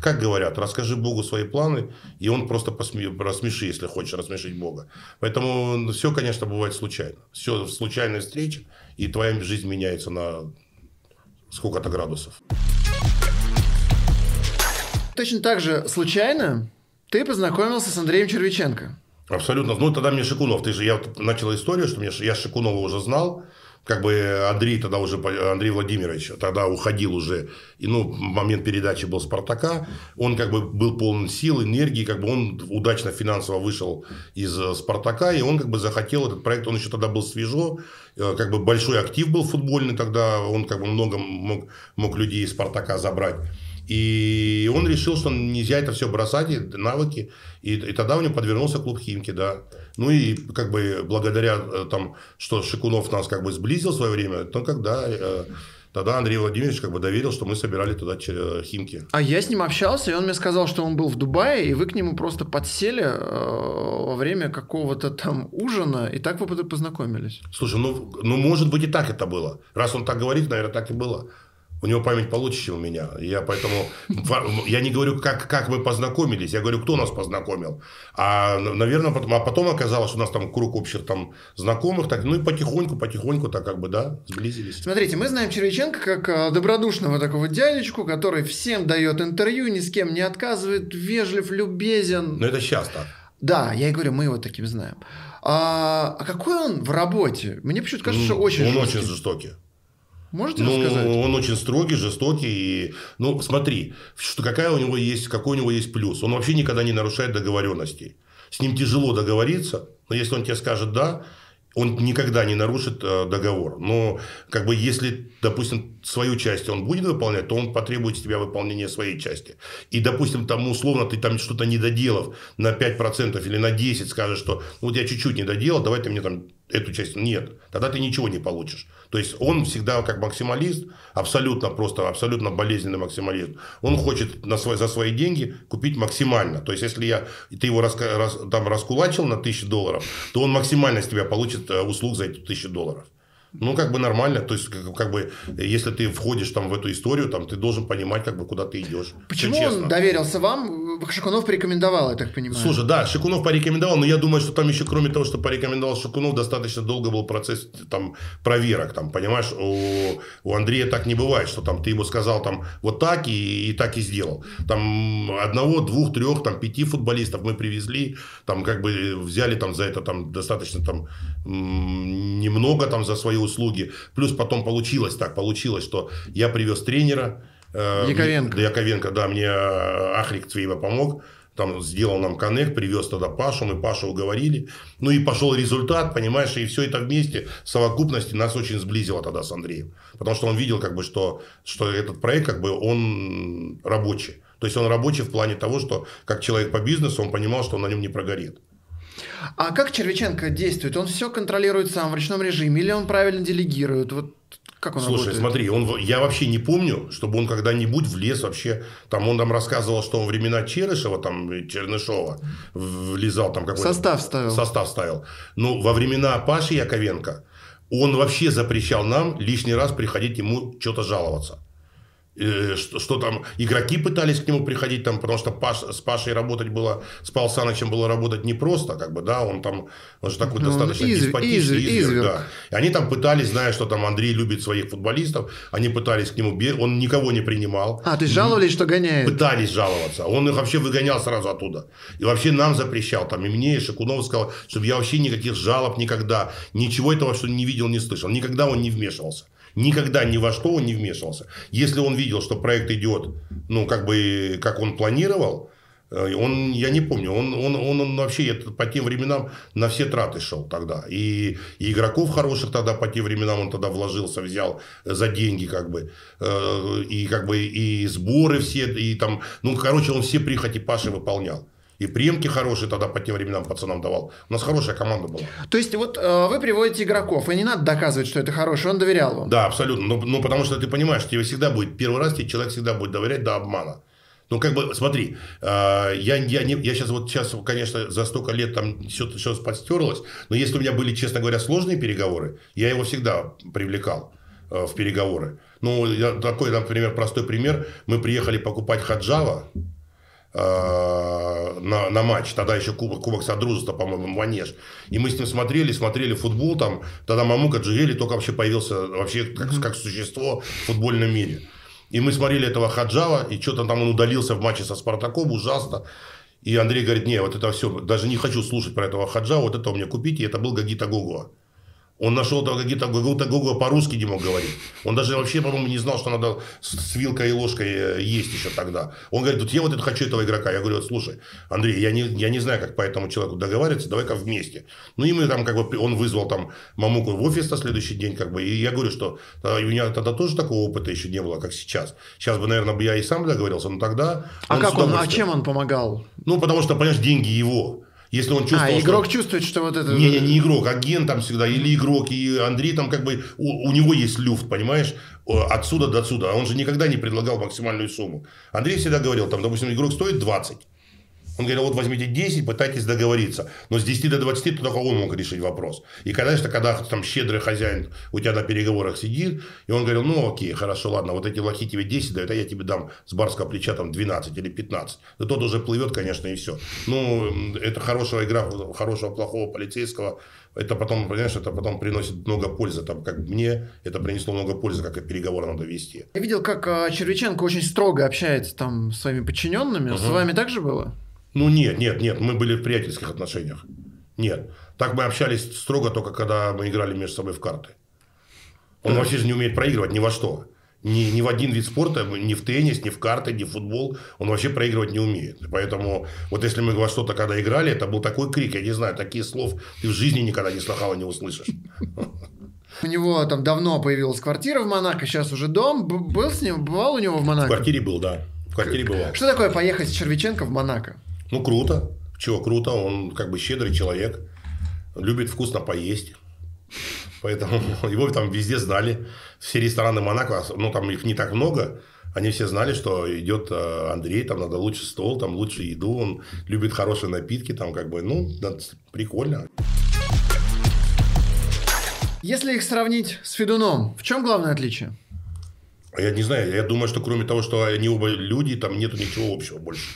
как говорят, расскажи Богу свои планы, и он просто посме... рассмеши, если хочешь рассмешить Бога. Поэтому все, конечно, бывает случайно. Все случайная встреча, и твоя жизнь меняется на сколько-то градусов. Точно так же случайно ты познакомился с Андреем Червиченко. Абсолютно. Ну, тогда мне Шикунов. Ты же, я начал историю, что мне, я Шикунова уже знал. Как бы Андрей тогда уже, Андрей Владимирович тогда уходил уже. И, ну, момент передачи был Спартака. Он как бы был полон сил, энергии. Как бы он удачно финансово вышел из э, Спартака. И он как бы захотел этот проект. Он еще тогда был свежо. Э, как бы большой актив был футбольный тогда. Он как бы много мог, мог людей из Спартака забрать. И он решил, что нельзя это все бросать, навыки. И, и тогда у него подвернулся клуб Химки, да. Ну и как бы благодаря э, там, что Шикунов нас как бы сблизил в свое время, то когда э, тогда Андрей Владимирович как бы доверил, что мы собирали туда Химки. А я с ним общался, и он мне сказал, что он был в Дубае, и вы к нему просто подсели э, во время какого-то там ужина, и так вы познакомились. Слушай, ну, ну может быть и так это было. Раз он так говорит, наверное, так и было у него память получше, чем у меня. Я поэтому я не говорю, как, как мы познакомились, я говорю, кто нас познакомил. А, наверное, потом, а потом оказалось, что у нас там круг общих там знакомых, так, ну и потихоньку, потихоньку так как бы, да, сблизились. Смотрите, мы знаем Червяченко как а, добродушного такого дядечку, который всем дает интервью, ни с кем не отказывает, вежлив, любезен. Но это сейчас так. Да, я и говорю, мы его таким знаем. А, а какой он в работе? Мне почему-то кажется, что очень Он жесткий. очень жестокий. Можете ну, рассказать? Он очень строгий, жестокий. И, ну, смотри, что какая у него есть, какой у него есть плюс. Он вообще никогда не нарушает договоренностей. С ним тяжело договориться, но если он тебе скажет «да», он никогда не нарушит э, договор. Но, как бы, если, допустим, свою часть он будет выполнять, то он потребует с тебя выполнения своей части. И, допустим, там, условно, ты там что-то не доделав на 5% или на 10% скажешь, что ну, вот я чуть-чуть не доделал, давай ты мне там эту часть. Нет, тогда ты ничего не получишь. То есть он всегда как максималист, абсолютно просто, абсолютно болезненный максималист. Он хочет на свой, за свои деньги купить максимально. То есть если я, ты его рас, рас, там раскулачил на тысячу долларов, то он максимально с тебя получит э, услуг за эти тысячу долларов. Ну, как бы нормально. То есть, как, как бы, если ты входишь там в эту историю, там, ты должен понимать, как бы, куда ты идешь. Почему он доверился вам? Шикунов порекомендовал, я так понимаю. Слушай, да, Шикунов порекомендовал, но я думаю, что там еще, кроме того, что порекомендовал Шикунов, достаточно долго был процесс там проверок. Там, понимаешь, у, у Андрея так не бывает, что там ты ему сказал там вот так и, и так и сделал. Там одного, двух, трех, там пяти футболистов мы привезли, там как бы взяли там за это там достаточно там немного там за свою услуги. Плюс потом получилось так, получилось, что я привез тренера. Э, Яковенко. Мне, Яковенко, да, мне э, Ахрик Цвейва помог. Там сделал нам коннект, привез тогда Пашу, мы Пашу уговорили. Ну и пошел результат, понимаешь, и все это вместе в совокупности нас очень сблизило тогда с Андреем. Потому что он видел, как бы, что, что этот проект, как бы, он рабочий. То есть он рабочий в плане того, что как человек по бизнесу, он понимал, что он на нем не прогорит. А как Червяченко действует? Он все контролирует сам в ручном режиме или он правильно делегирует? Вот как он Слушай, работает? смотри, он, я вообще не помню, чтобы он когда-нибудь влез вообще. Там он нам рассказывал, что во времена Черышева, там, Чернышова, влезал там какой-то... Состав ставил. Состав ставил. Но во времена Паши Яковенко он вообще запрещал нам лишний раз приходить ему что-то жаловаться. Э, что, что там игроки пытались к нему приходить, там, потому что Паш, с Пашей работать было, с Пал Санычем было работать непросто, как бы, да, он там, он же такой ну, достаточно изв... деспотичный изв... изверг, да. И они там пытались, зная, что там Андрей любит своих футболистов, они пытались к нему, он никого не принимал. А, то есть жаловались, что гоняет? Пытались жаловаться, он их вообще выгонял сразу оттуда. И вообще нам запрещал, там, и мне, и Шакунов сказал, чтобы я вообще никаких жалоб никогда, ничего этого, что не видел, не слышал, никогда он не вмешивался никогда ни во что он не вмешивался. Если он видел, что проект идет, ну, как бы, как он планировал, э, он, я не помню, он, он, он, он вообще по тем временам на все траты шел тогда. И, и игроков хороших тогда по тем временам он тогда вложился, взял за деньги, как бы. Э, и как бы и сборы все, и там, ну, короче, он все прихоти Паши выполнял. И приемки хорошие тогда по тем временам пацанам давал. У нас хорошая команда была. То есть, вот э, вы приводите игроков, и не надо доказывать, что это хороший, он доверял вам. Да, абсолютно. Ну, ну, потому что ты понимаешь, тебе всегда будет, первый раз тебе человек всегда будет доверять до обмана. Ну, как бы, смотри, э, я, я, не, я сейчас вот сейчас, конечно, за столько лет там все, все подстерлось, но если у меня были, честно говоря, сложные переговоры, я его всегда привлекал э, в переговоры. Ну, я, такой, например, простой пример. Мы приехали покупать Хаджава, на, на матч, тогда еще Кубок, Кубок Содружества, по-моему, Манеж. И мы с ним смотрели, смотрели футбол, там, тогда Мамука Джигели только вообще появился вообще как, как существо в футбольном мире. И мы смотрели этого Хаджава, и что-то там он удалился в матче со Спартаком, ужасно. И Андрей говорит, не, вот это все, даже не хочу слушать про этого Хаджава, вот это у меня купите, и это был Гагита Гогуа. Он нашел там какие-то Гогуа по-русски не мог говорить. Он даже вообще, по-моему, не знал, что надо с вилкой и ложкой э, есть еще тогда. Он говорит, вот я вот это хочу этого игрока. Я говорю, вот слушай, Андрей, я не, я не знаю, как по этому человеку договариваться, давай-ка вместе. Ну, и мы там как бы, он вызвал там Мамуку в офис на следующий день, как бы, и я говорю, что у меня тогда тоже такого опыта еще не было, как сейчас. Сейчас бы, наверное, я и сам договорился, но тогда... А как он, а чем он помогал? Ну, потому что, понимаешь, деньги его. Если он чувствовал, а, игрок что... чувствует, что вот это... Не, не, не игрок, агент там всегда, или игрок, и Андрей там как бы, у, у него есть люфт, понимаешь, отсюда до отсюда. А он же никогда не предлагал максимальную сумму. Андрей всегда говорил, там, допустим, игрок стоит 20. Он говорил, вот возьмите 10, пытайтесь договориться. Но с 10 до 20 только он мог решить вопрос. И, конечно, когда там щедрый хозяин у тебя на переговорах сидит, и он говорил, ну окей, хорошо, ладно, вот эти лохи тебе 10 дают, а я тебе дам с барского плеча там 12 или 15. Да тот уже плывет, конечно, и все. Ну, это хорошая игра, хорошего, плохого полицейского, это потом, понимаешь, это потом приносит много пользы. Там, как мне это принесло много пользы, как и переговоры надо вести. Я видел, как а, Червиченко очень строго общается там с своими подчиненными. Угу. С вами так же было? Ну, нет, нет, нет, мы были в приятельских отношениях. Нет. Так мы общались строго только когда мы играли между собой в карты. Он да. вообще же не умеет проигрывать ни во что. Ни, ни в один вид спорта, ни в теннис, ни в карты, ни в футбол. Он вообще проигрывать не умеет. Поэтому вот если мы во что-то когда играли, это был такой крик, я не знаю, такие слов ты в жизни никогда не слыхал и не услышишь. У него там давно появилась квартира в Монако, сейчас уже дом. Был с ним, бывал у него в Монако? В квартире был, да. В квартире бывал. Что такое поехать с Червиченко в Монако? Ну, круто. Чего круто? Он как бы щедрый человек. Любит вкусно поесть. Поэтому его там везде знали. Все рестораны Монако, ну, там их не так много. Они все знали, что идет э, Андрей, там надо лучше стол, там лучше еду, он любит хорошие напитки, там как бы, ну, прикольно. Если их сравнить с Федуном, в чем главное отличие? Я не знаю, я думаю, что кроме того, что они оба люди, там нету ничего общего больше.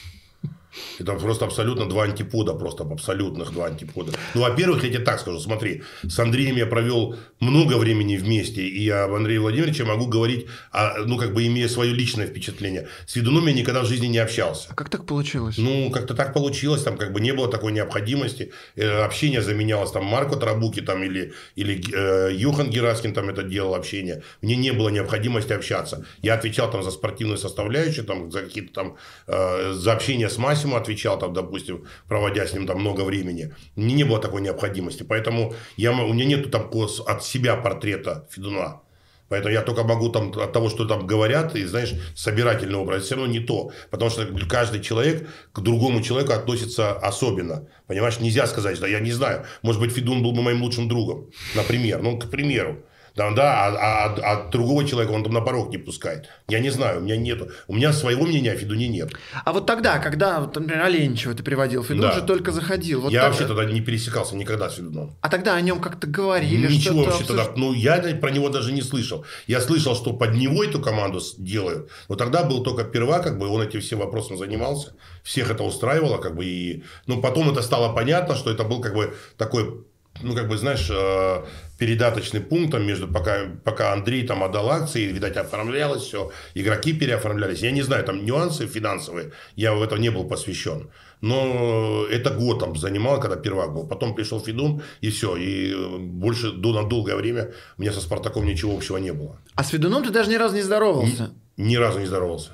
Это просто абсолютно два антипода, просто абсолютных два антипода. Ну, во-первых, я тебе так скажу, смотри, с Андреем я провел много времени вместе, и я об Андрее Владимировиче могу говорить, а, ну, как бы имея свое личное впечатление. С Ведуном я никогда в жизни не общался. А как так получилось? Ну, как-то так получилось, там как бы не было такой необходимости. Э, общение заменялось, там, Марко Трабуки там, или, или э, Юхан Гераскин там это делал общение. Мне не было необходимости общаться. Я отвечал там за спортивную составляющую, там, за какие-то там, э, за общение с Масимом отвечал, там, допустим, проводя с ним там много времени. Мне не было такой необходимости. Поэтому я, у меня нет там от себя портрета Федуна. Поэтому я только могу там от того, что там говорят, и, знаешь, собирательный образ, все равно не то. Потому что каждый человек к другому человеку относится особенно. Понимаешь, нельзя сказать, что я не знаю. Может быть, Федун был бы моим лучшим другом, например. Ну, к примеру. Да, да, а, а, а другого человека он там на порог не пускает. Я не знаю, у меня нету. У меня своего мнения о Федуне нет. А вот тогда, когда, вот, например, Оленичева ты приводил, Федун да. же только заходил. Вот я так... вообще тогда не пересекался никогда с Федуном. А тогда о нем как-то говорили? Ничего вообще обсуж... тогда. Ну, я про него даже не слышал. Я слышал, что под него эту команду делают. Но тогда был только Перва, как бы он этим всем вопросом занимался. Всех это устраивало, как бы. И... Ну, потом это стало понятно, что это был как бы такой ну, как бы, знаешь, э, передаточный пункт, там, между, пока, пока Андрей там отдал акции, видать, оформлялось все, игроки переоформлялись. Я не знаю, там нюансы финансовые, я в это не был посвящен. Но это год там занимал, когда первак был. Потом пришел Федун, и все. И э, больше до, на долгое время у меня со Спартаком ничего общего не было. А с Федуном ты даже ни разу не здоровался? Ни, ни разу не здоровался.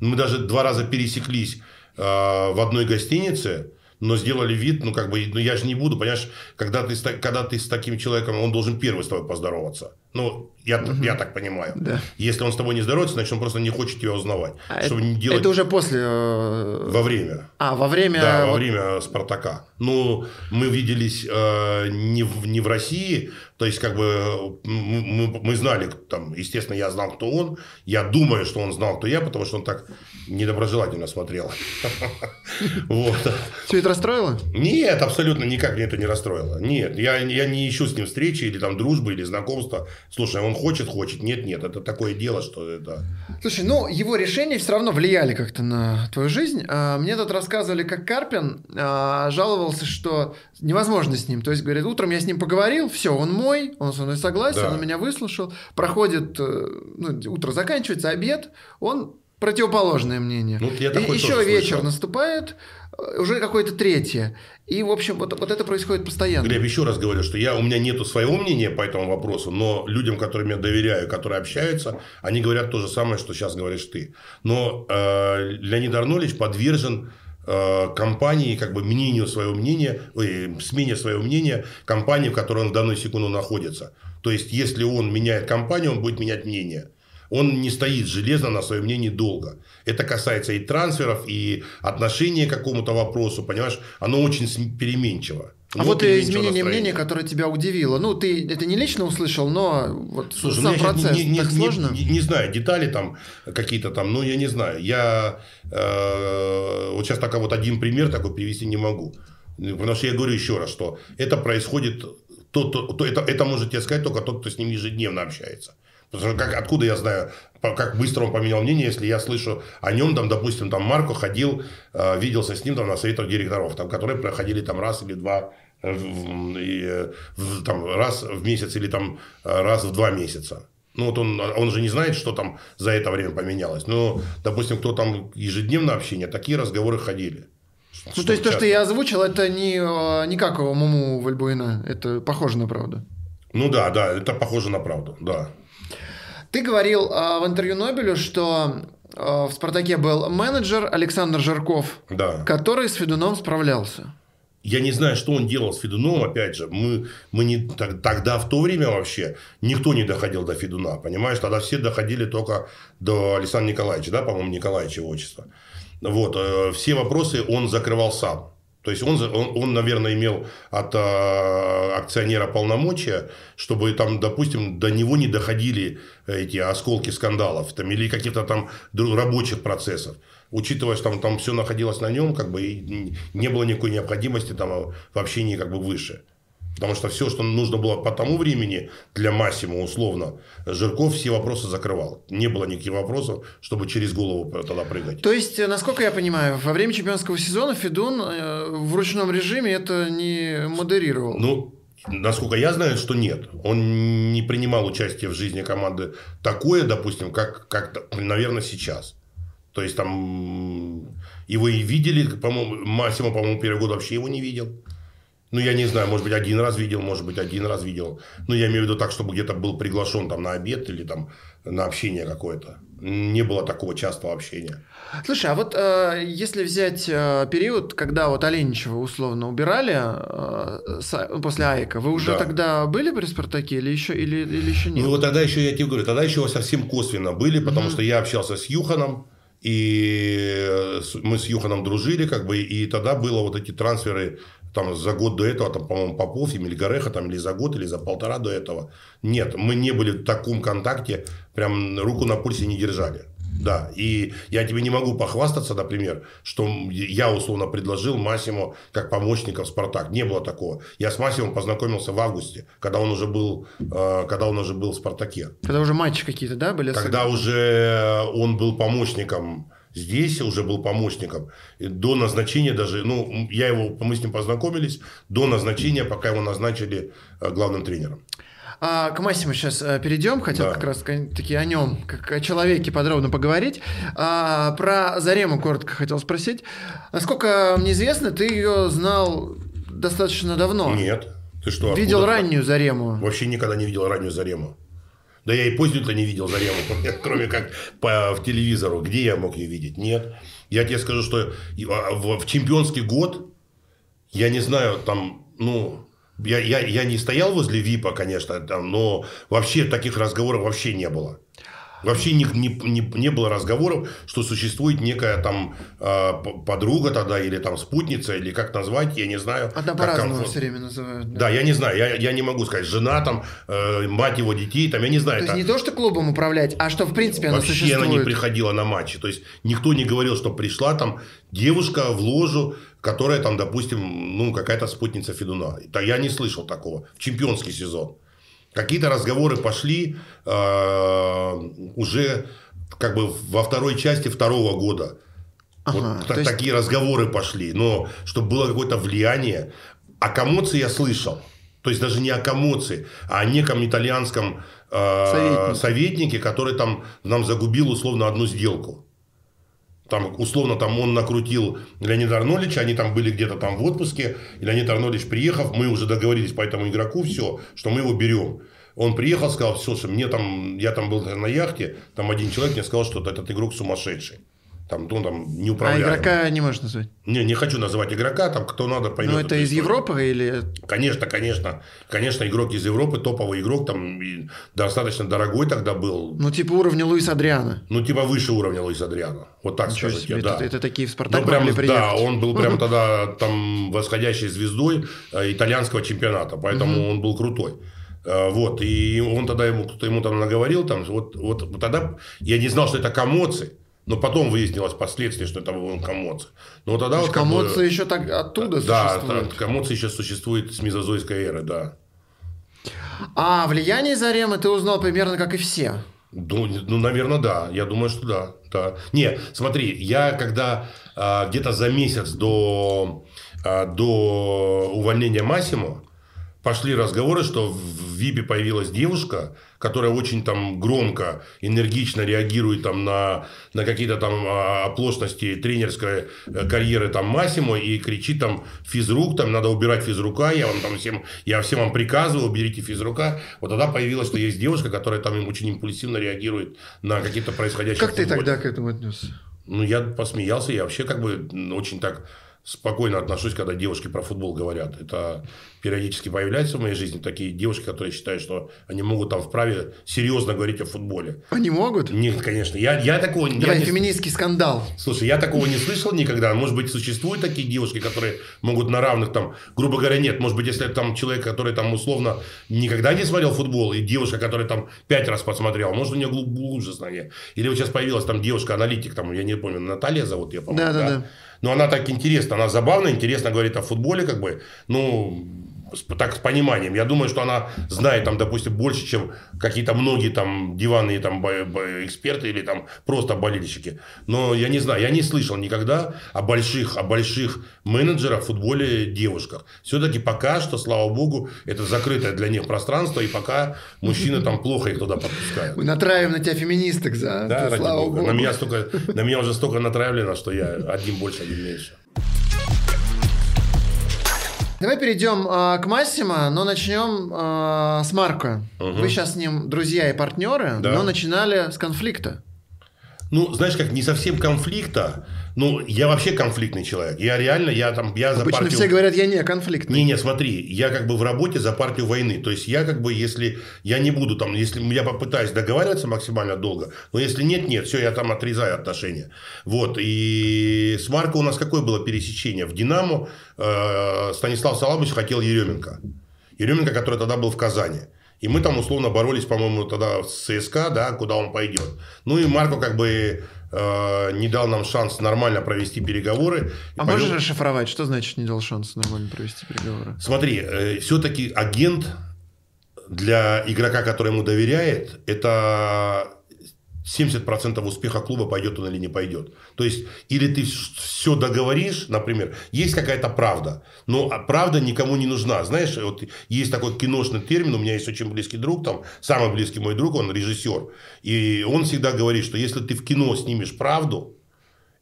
Мы даже два раза пересеклись э, в одной гостинице но сделали вид, ну, как бы, ну, я же не буду, понимаешь, когда ты, когда ты с таким человеком, он должен первый с тобой поздороваться. Ну, я, я так понимаю. Да. Если он с тобой не здоровается, значит, он просто не хочет тебя узнавать. А чтобы это, не делать это уже после... э, во время. А, во время... Да, во время Спартака. Ну, мы виделись э, не, в, не в России, то есть, как бы, мы, мы- знали, там, естественно, я знал, кто он, я думаю, что он знал, кто я, потому что он так недоброжелательно смотрел. Все это расстроило? Нет, абсолютно никак меня это не расстроило. Нет, я не ищу с ним встречи или там дружбы, или знакомства. Слушай, он хочет, хочет. Нет, нет, это такое дело, что это... Слушай, ну, его решения все равно влияли как-то на твою жизнь. А, Мне тут рассказывали, как Карпин а, жаловался, что невозможно с ним. То есть, говорит, утром я с ним поговорил, все, он мой, он со мной согласен, Да. он меня выслушал. Проходит, э, ну, утро заканчивается, обед, он противоположное мнение. Ну, я И еще тоже вечер слышал. наступает, уже какое-то третье. И, в общем, вот, вот это происходит постоянно. Глеб, еще раз говорю, что я, у меня нету своего мнения по этому вопросу, но людям, которым я доверяю, которые общаются, они говорят то же самое, что сейчас говоришь ты. Но э, Леонид Арнольевич подвержен э, компании, как бы мнению своего мнения, ой, смене своего мнения компании, в которой он в данную секунду находится. То есть, если он меняет компанию, он будет менять мнение. Он не стоит железно на своем мнении долго. Это касается и трансферов, и отношения к какому-то вопросу, понимаешь? Оно очень переменчиво. А Ну, вот и изменение настроение. мнения, которое тебя удивило. Ну, ты это не лично услышал, но вот Слушай, ну сам щас процесс не, не- так не- сложно. Не, не знаю, детали там какие-то там, ну, я не знаю. Я э, вот сейчас только вот один пример такой привести не могу. Потому что я говорю еще раз, что это происходит, то, то, то это, это может тебе сказать только тот, кто с ним ежедневно общается. Потому что как, откуда я знаю, как быстро он поменял мнение, если я слышу о нем, там, допустим, там Марко ходил, э, виделся с ним там, на советах директоров, там, которые проходили там раз или два э, э, в- там, раз в месяц или там э, раз в два месяца. Ну, вот он, он же не знает, что там за это время поменялось. Но, допустим, кто там ежедневно общение, такие разговоры ходили. Ну, то есть то, что я озвучил, это не, э, не как у Муму Вальбуина. Это похоже на правду. Ну да, да, это похоже на правду, да. Ты говорил э, в интервью Нобелю, что э, в «Спартаке» был менеджер Александр Жирков, Да. который с Федуном справлялся. Я не знаю, что он делал с Федуном, опять же. Мы, мы не, так- тогда, в то время вообще, никто не доходил до Федуна, понимаешь? Тогда все доходили только до Александра Николаевича, да, по-моему, Николаевича его отчество. Вот, э, все вопросы он закрывал сам. То есть, он, он, он, наверное, имел от э, акционера полномочия, чтобы там, допустим, до него не доходили эти осколки скандалов там, или каких-то там рабочих процессов. Учитывая, что там, там все находилось на нем, как бы и не было никакой необходимости там в общении как бы выше. Потому что все, что нужно было по тому времени для Массима условно, Жирков все вопросы закрывал. Не было никаких вопросов, чтобы через голову тогда прыгать. То есть, э, насколько я понимаю, во время чемпионского сезона Федун э, в ручном режиме это не модерировал. Ну, насколько я знаю, что нет. Он не принимал участие в жизни команды такое, допустим, как, как наверное, сейчас. То есть, там его и видели, по-моему, Массимо, по-моему, первый год вообще его не видел. Ну, я не знаю, может быть, один раз видел, может быть, один раз видел. Ну, я имею в виду так, чтобы где-то был приглашен там на обед или там на общение какое-то. Не было такого частого общения. Слушай, а вот э, если взять э, период, когда вот Оленичева условно убирали э, с- ну, после Айка, вы уже Да. тогда были при «Спартаке» или еще, или, или еще нет? Ну, вот тогда еще, я тебе говорю, тогда еще совсем косвенно были, потому что я общался с Юханом, и мы с Юханом дружили, как бы, и тогда было вот эти трансферы, там, за год до этого, там, по-моему, Попов и Мельгареха, там, или за год, или за полтора до этого. Нет, мы не были в таком контакте, прям руку на пульсе не держали. Да, и я тебе не могу похвастаться, например, что я условно предложил Масиму как помощника в «Спартак». Не было такого. Я с Масимом познакомился в августе, когда он уже был, э, когда он уже был в «Спартаке». Когда уже матчи какие-то, да, были? Когда уже он был помощником здесь, уже был помощником. И до назначения даже, ну, я его, мы с ним познакомились, до назначения, пока его назначили э, главным тренером. А, к Массиму сейчас перейдем, хотел Да. как раз таки о нем, как о человеке подробно поговорить. А, про Зарему коротко хотел спросить. Насколько мне известно, ты ее знал достаточно давно. Нет. Ты что? Видел раннюю Зарему. Вообще никогда не видел раннюю Зарему. Да я и позднюю-то не видел Зарему, кроме как по, в телевизору. Где я мог ее видеть? Нет. Я тебе скажу, что а, в, в чемпионский год, я не знаю, там, ну, Я, я, я не стоял возле ВИПа, конечно, там, но вообще таких разговоров вообще не было. Вообще не, не, не, не было разговоров, что существует некая там э, подруга тогда, или там спутница, или как назвать, я не знаю. Одна по-разному комфорт. все время называют. Да, я не знаю, я, я не могу сказать, жена там, э, мать его детей, там, я не знаю. То есть это- не то, что клубом управлять, а что в принципе она Вообще существует. она не приходила на матчи. То есть никто не говорил, что пришла там девушка в ложу, которая там, допустим, ну, какая-то спутница Федуна. Да я не слышал такого. Чемпионский сезон. Какие-то разговоры пошли э, уже как бы во второй части второго года. Ага, вот то та- есть- такие разговоры пошли. Но чтобы было какое-то влияние. О комоции я слышал. То есть даже не о комоции, а о неком итальянском э, Советнике. советнике, который там нам загубил условно одну сделку. Там, условно, там он накрутил Леонида Арнольдовича, они там были где-то там в отпуске, и Леонид Арнольдович приехав, мы уже договорились по этому игроку, все, что мы его берем. Он приехал, сказал, слушай, мне там, я там был на яхте, там один человек мне сказал, что этот игрок сумасшедший. Там, ну, там, А неуправляемый. игрока не можешь назвать. Не, не хочу называть игрока, там кто надо поймет. Ну, это из историю. Европы или... Конечно, конечно. Конечно, игрок из Европы, топовый игрок, там достаточно дорогой тогда был. Ну, типа уровня Луис Адриана. Ну, типа выше уровня Луиса Адриана. Вот так Ничего скажу себе, да. это, это такие в «Спартак» Ну, прям, могли да, приехать. он был прям тогда там восходящей звездой э, итальянского чемпионата, поэтому он был крутой. Э, Вот, и он тогда ему, кто-то ему там наговорил, там, вот, вот тогда я не знал, что это комоции, но потом выяснилось впоследствии, что это был комоци. Но тогда То вот как бы- еще так оттуда да, существует. комоции сейчас существует с мезозойской эры, да. А влияние Заремы ты узнал примерно как и все. Ну, ну, наверное, да. Я думаю, что да. да. Не, смотри, я когда а, где-то за месяц до, а, до увольнения Массимо пошли разговоры, что в ВИПе появилась девушка, которая очень там громко, энергично реагирует там на, на какие-то там а, оплошности тренерской э, карьеры там Массимо и кричит там физрук, там надо убирать физрука, я вам там всем, я всем вам приказываю, уберите физрука. Вот тогда появилось, что есть девушка, которая там очень импульсивно реагирует на какие-то происходящие Как ты тогда к этому отнесся? Ну, я посмеялся, я вообще как бы очень так спокойно отношусь, когда девушки про футбол говорят. Это периодически появляются в моей жизни такие девушки, которые считают, что они могут там вправе серьезно говорить о футболе. Они могут? Нет, конечно. Я, я такого я Давай, не- феминистский скандал. Слушай, я такого не слышал никогда. Может быть, существуют такие девушки, которые могут на равных там, грубо говоря, нет. Может быть, если там человек, который там условно никогда не смотрел футбол, и девушка, которая там пять раз посмотрела, может, у нее глуб- глубже знания. Или вот сейчас появилась там девушка-аналитик, там, я не помню, Наталья зовут ее, по-моему. Да-да-да. Но она так интересна, она забавно, интересно говорит о футболе, как бы, ну, с- так с пониманием. Я думаю, что она знает там, допустим, больше, чем какие-то многие там диванные там эксперты или там просто болельщики. Но я не знаю, я не слышал никогда о больших, о больших менеджерах в футболе девушках. Все-таки пока что, слава богу, это закрытое для них пространство, и пока мужчины там плохо их туда подпускают. Мы натравим на тебя феминисток за... Да, ради слава бога. богу. На меня, столько, на меня уже столько натравлено, что я один больше, один меньше. Давай перейдем а, к Массимо, но начнем а, с Марко. Вы сейчас с ним друзья и партнеры, Да. но начинали с конфликта. Ну, знаешь, как не совсем конфликта. Ну, я вообще конфликтный человек. Я реально, я там, я за Обычно партию... все говорят, я не конфликтный. Не-не, смотри, я как бы в работе за партию войны. То есть я как бы, если я не буду там, если я попытаюсь договариваться максимально долго, но если нет, нет, все, я там отрезаю отношения. Вот, и с Марко у нас какое было пересечение? В «Динамо» э, Станислав Саламович хотел Еременко. Еременко, который тогда был в Казани. И мы там условно боролись, по-моему, тогда с ЦСКА, да, куда он пойдет. Ну и Марко как бы э, не дал нам шанс нормально провести переговоры. А можешь повел- расшифровать, что значит не дал шанса нормально провести переговоры? Смотри, все-таки агент для игрока, который ему доверяет, это 70% успеха клуба, пойдет он или не пойдет. То есть, или ты все договоришь, например, есть какая-то правда, но правда никому не нужна. Знаешь, вот есть такой киношный термин, у меня есть очень близкий друг, там, самый близкий мой друг, он режиссер, и он всегда говорит, что если ты в кино снимешь правду,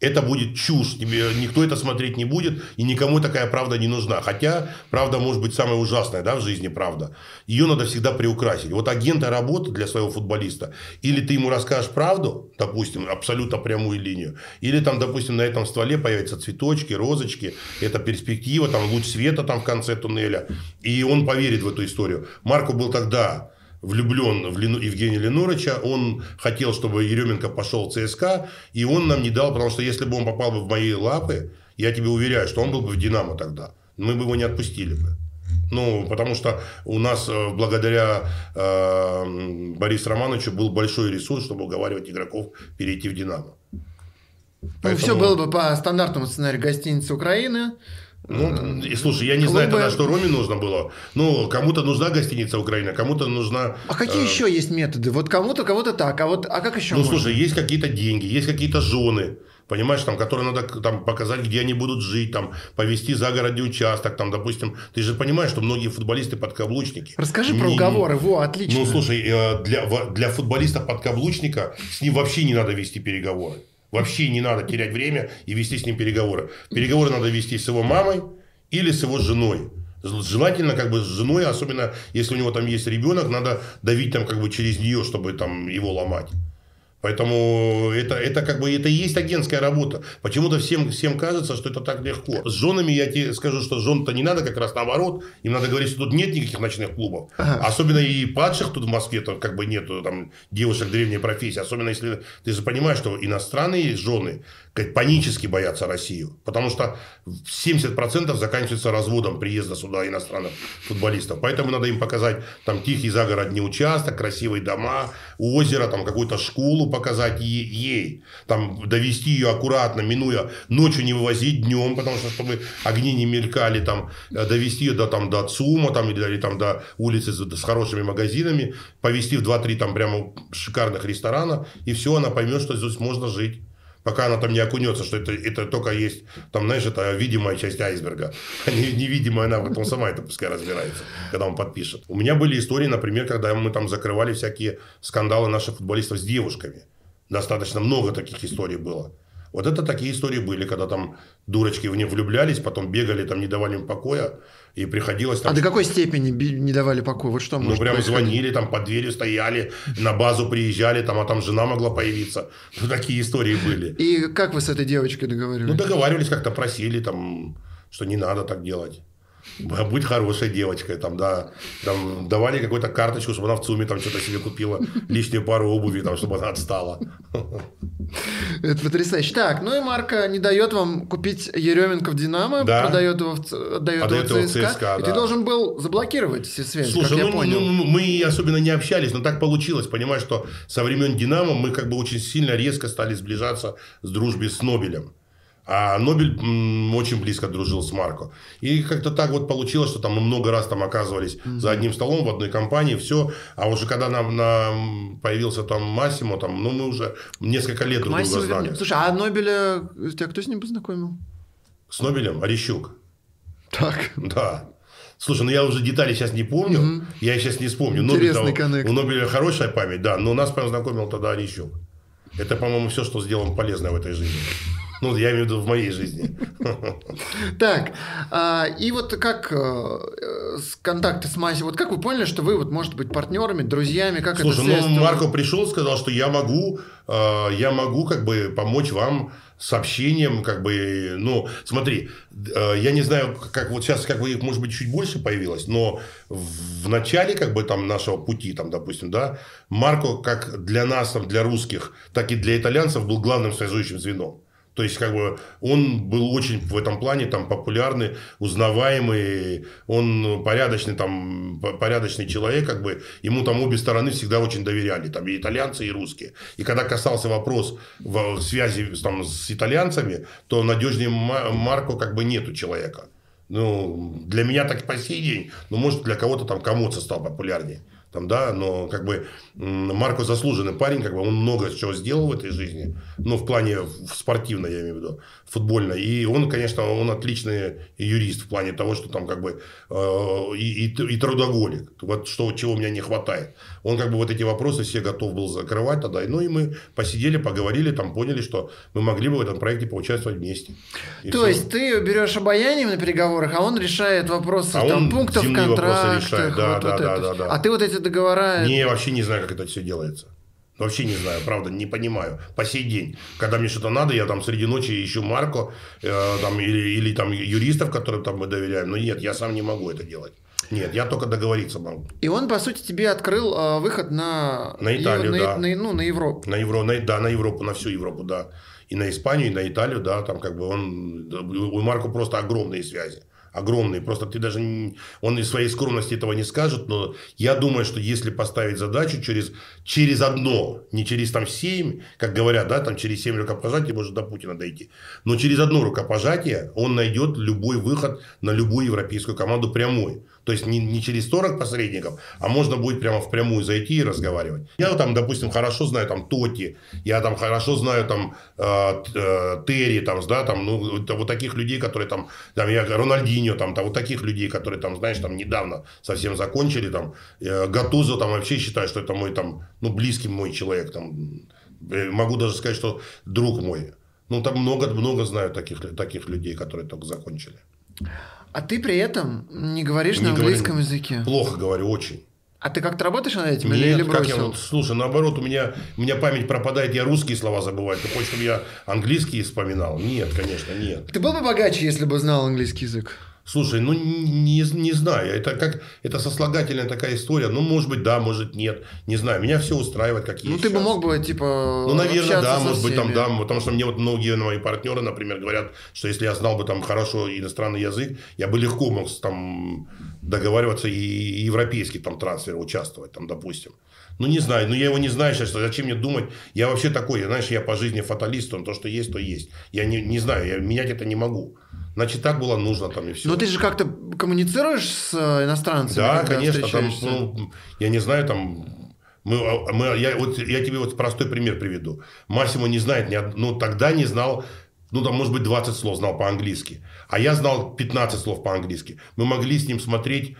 это будет чушь. Тебе, никто это смотреть не будет, и никому такая правда не нужна. Хотя правда может быть самая ужасная да, в жизни правда. Ее надо всегда приукрасить. Вот агента работы для своего футболиста. Или ты ему расскажешь правду, допустим, абсолютно прямую линию. Или там, допустим, на этом стволе появятся цветочки, розочки. Это перспектива, там луч света там в конце туннеля. И он поверит в эту историю. Марко был тогда влюблен в Лену, Евгения Ленорыча, он хотел, чтобы Еременко пошел в ЦСКА, и он нам не дал, потому что если бы он попал бы в мои лапы, я тебе уверяю, что он был бы в «Динамо» тогда. Мы бы его не отпустили бы. Ну, потому что у нас э, благодаря э, Борису Романовичу был большой ресурс, чтобы уговаривать игроков перейти в «Динамо». Поэтому... Ну, все было бы по стандартному сценарию гостиницы Украины. Ну, и, слушай, я не Клубы... знаю тогда, что Роме нужно было. Ну, кому-то нужна гостиница Украина, кому-то нужна... А какие э... еще есть методы? Вот кому-то, кого-то так, а вот а как еще Ну, можно? слушай, есть какие-то деньги, есть какие-то жены, понимаешь, там, которые надо там, показать, где они будут жить, там, повести загородный участок, там, допустим. Ты же понимаешь, что многие футболисты подкаблучники. Расскажи про уговоры, во, отлично. Ну, слушай, э, для, для футболиста подкаблучника с ним вообще не надо вести переговоры. Вообще не надо терять время и вести с ним переговоры. Переговоры надо вести с его мамой или с его женой. Желательно как бы с женой, особенно если у него там есть ребенок, надо давить там как бы через нее, чтобы там его ломать. Поэтому это, это как бы это и есть агентская работа. Почему-то всем, всем кажется, что это так легко. С женами я тебе скажу, что жен-то не надо как раз наоборот. Им надо говорить, что тут нет никаких ночных клубов. Ага. Особенно и падших тут в Москве то как бы нету там девушек древней профессии. Особенно если ты же понимаешь, что иностранные жены панически боятся Россию. Потому что 70% заканчивается разводом приезда сюда иностранных футболистов. Поэтому надо им показать там тихий загородный участок, красивые дома, озеро, там какую-то школу показать ей. Там довести ее аккуратно, минуя ночью не вывозить днем, потому что чтобы огни не мелькали, там э, довести ее до, там, до ЦУМа там, или, или там, до улицы с, с хорошими магазинами, повезти в 2-3 там прямо шикарных ресторана, и все, она поймет, что здесь можно жить пока она там не окунется, что это, это только есть, там, знаешь, это видимая часть айсберга. А невидимая она потом сама это пускай разбирается, когда он подпишет. У меня были истории, например, когда мы там закрывали всякие скандалы наших футболистов с девушками. Достаточно много таких историй было. Вот это такие истории были, когда там дурочки в них влюблялись, потом бегали, там не давали им покоя, и приходилось там... А до какой степени не давали покоя? Вот что Ну, прям происходить? звонили, там под дверью стояли, на базу приезжали, там, а там жена могла появиться. Ну, такие истории были. И как вы с этой девочкой договаривались? Ну, договаривались, как-то просили, там, что не надо так делать будь хорошей девочкой, там, да, там, давали какую-то карточку, чтобы она в ЦУМе там что-то себе купила, лишнюю пару обуви, там, чтобы она отстала. Это потрясающе. Так, ну и Марка не дает вам купить Еременко в Динамо, да. продает его в, отдает, отдает его в ЦСКА, ЦСКА и да. ты должен был заблокировать все связи, Слушай, как ну, я понял. Ну, мы особенно не общались, но так получилось, понимаешь, что со времен Динамо мы как бы очень сильно резко стали сближаться с дружбой с Нобелем. А Нобель очень близко дружил с Марко. И как-то так вот получилось, что там мы много раз там оказывались mm-hmm. за одним столом в одной компании, все. А уже когда нам на, появился там Массимо, там, ну, мы уже несколько лет друг друга знали. Слушай, а Нобеля, тебя кто с ним познакомил? С Нобелем? Орещук. Так. Да. Слушай, ну я уже детали сейчас не помню, угу. я сейчас не вспомню. Интересный Нобель, коннект. У Нобеля хорошая память, да, но нас познакомил тогда Орещук. Это, по-моему, все, что сделано полезное в этой жизни. Ну, я имею в виду в моей жизни. Так, а, и вот как э, контакты с Маси, вот как вы поняли, что вы вот, может быть, партнерами, друзьями, как это Слушай, ну, Марко пришел, сказал, что я могу, э, я могу как бы помочь вам с общением, как бы, ну, смотри, э, я не знаю, как вот сейчас, как бы их, может быть, чуть больше появилось, но в начале, как бы, там, нашего пути, там, допустим, да, Марко, как для нас, там, для русских, так и для итальянцев был главным связующим звеном. То есть, как бы, он был очень в этом плане там популярный, узнаваемый, он порядочный, там, порядочный человек, как бы, ему там обе стороны всегда очень доверяли, там, и итальянцы, и русские. И когда касался вопрос в связи там, с итальянцами, то надежнее Марко как бы нету человека. Ну, для меня так по сей день, ну, может, для кого-то там Комоца стал популярнее. Там, да, но как бы Марко заслуженный парень, как бы он много чего сделал в этой жизни, ну, в плане в спортивно, я имею в виду, футбольно, и он, конечно, он отличный юрист в плане того, что там как бы э, и, и, и трудоголик, вот что, чего у меня не хватает. Он как бы вот эти вопросы все готов был закрывать тогда, ну, и мы посидели, поговорили, там поняли, что мы могли бы в этом проекте поучаствовать вместе. И То всё. есть ты берешь обаянием на переговорах, а он решает вопросы А там, он пунктов контрактах. решает. Да, вот- да, вот да, это да, да. А ты вот эти договора... Не, я вообще не знаю, как это все делается. Вообще не знаю, правда, не понимаю. По сей день, когда мне что-то надо, я там среди ночи ищу Марко э, там, или, или там юристов, которым там мы доверяем. Но нет, я сам не могу это делать. Нет, я только договориться могу. И он, по сути, тебе открыл э, выход на... На Италию, на, да. на- ну, на Европу. На Евро, на, да, на Европу, на всю Европу, да. И на Испанию, и на Италию, да, там как бы он, у Марко просто огромные связи. Огромные. Просто ты даже, не- он из своей скромности этого не скажет, но я думаю, что если поставить задачу через, через одно, не через там семь, как говорят, да, там через семь рукопожатий может до Путина дойти, но через одно рукопожатие он найдет любой выход на любую европейскую команду прямой. То есть не, не через 40 посредников, а можно будет прямо впрямую зайти и разговаривать. Я там, допустим, хорошо знаю там Тоти, я там хорошо знаю там э, э, Терри, там, да, там, ну, вот таких людей, которые там, там я Рональдинho, там, там, вот таких людей, которые там, знаешь, там недавно совсем закончили, там, э, Гатузо, там, вообще считаю, что это мой там, ну, близкий мой человек, там, Э, могу даже сказать, что друг мой. Ну, там много-много знаю таких, таких людей, которые только закончили. А ты при этом не говоришь Не на говорю. английском языке. Плохо говорю, очень. А ты как-то работаешь над этим или, Нет, или как я, бросил? вот, слушай, наоборот, у меня, у меня память пропадает, я русские слова забываю. Ты хочешь, чтобы я английские вспоминал? Нет, конечно, нет. Ты был бы богаче, если бы знал английский язык? Слушай, ну не, не знаю, это как это сослагательная такая история. Ну, может быть, да, может нет, не знаю. Меня все устраивает, как Ну, есть ты бы сейчас. мог бы, типа, Ну, наверное, да, может быть, там, всеми. да, потому что мне вот многие мои партнеры, например, говорят, что если я знал бы там хорошо иностранный язык, я бы легко мог там договариваться и и европейский там трансфер участвовать, там, допустим. Ну, не знаю, ну, я его не знаю сейчас, зачем мне думать? Я вообще такой, знаешь, я по жизни фаталист, он то, что есть, то есть. Я не, не знаю, я менять это не могу. Значит, так было нужно там и все. Но ты же как-то коммуницируешь с э, иностранцами, Да, конечно, там, ну, я не знаю, там, мы, а, мы, я, вот, я тебе вот простой пример приведу. Массимо не знает, ни ну, тогда не знал, ну, там, может быть, 20 слов знал по-английски. А я знал 15 слов по-английски. Мы могли с ним смотреть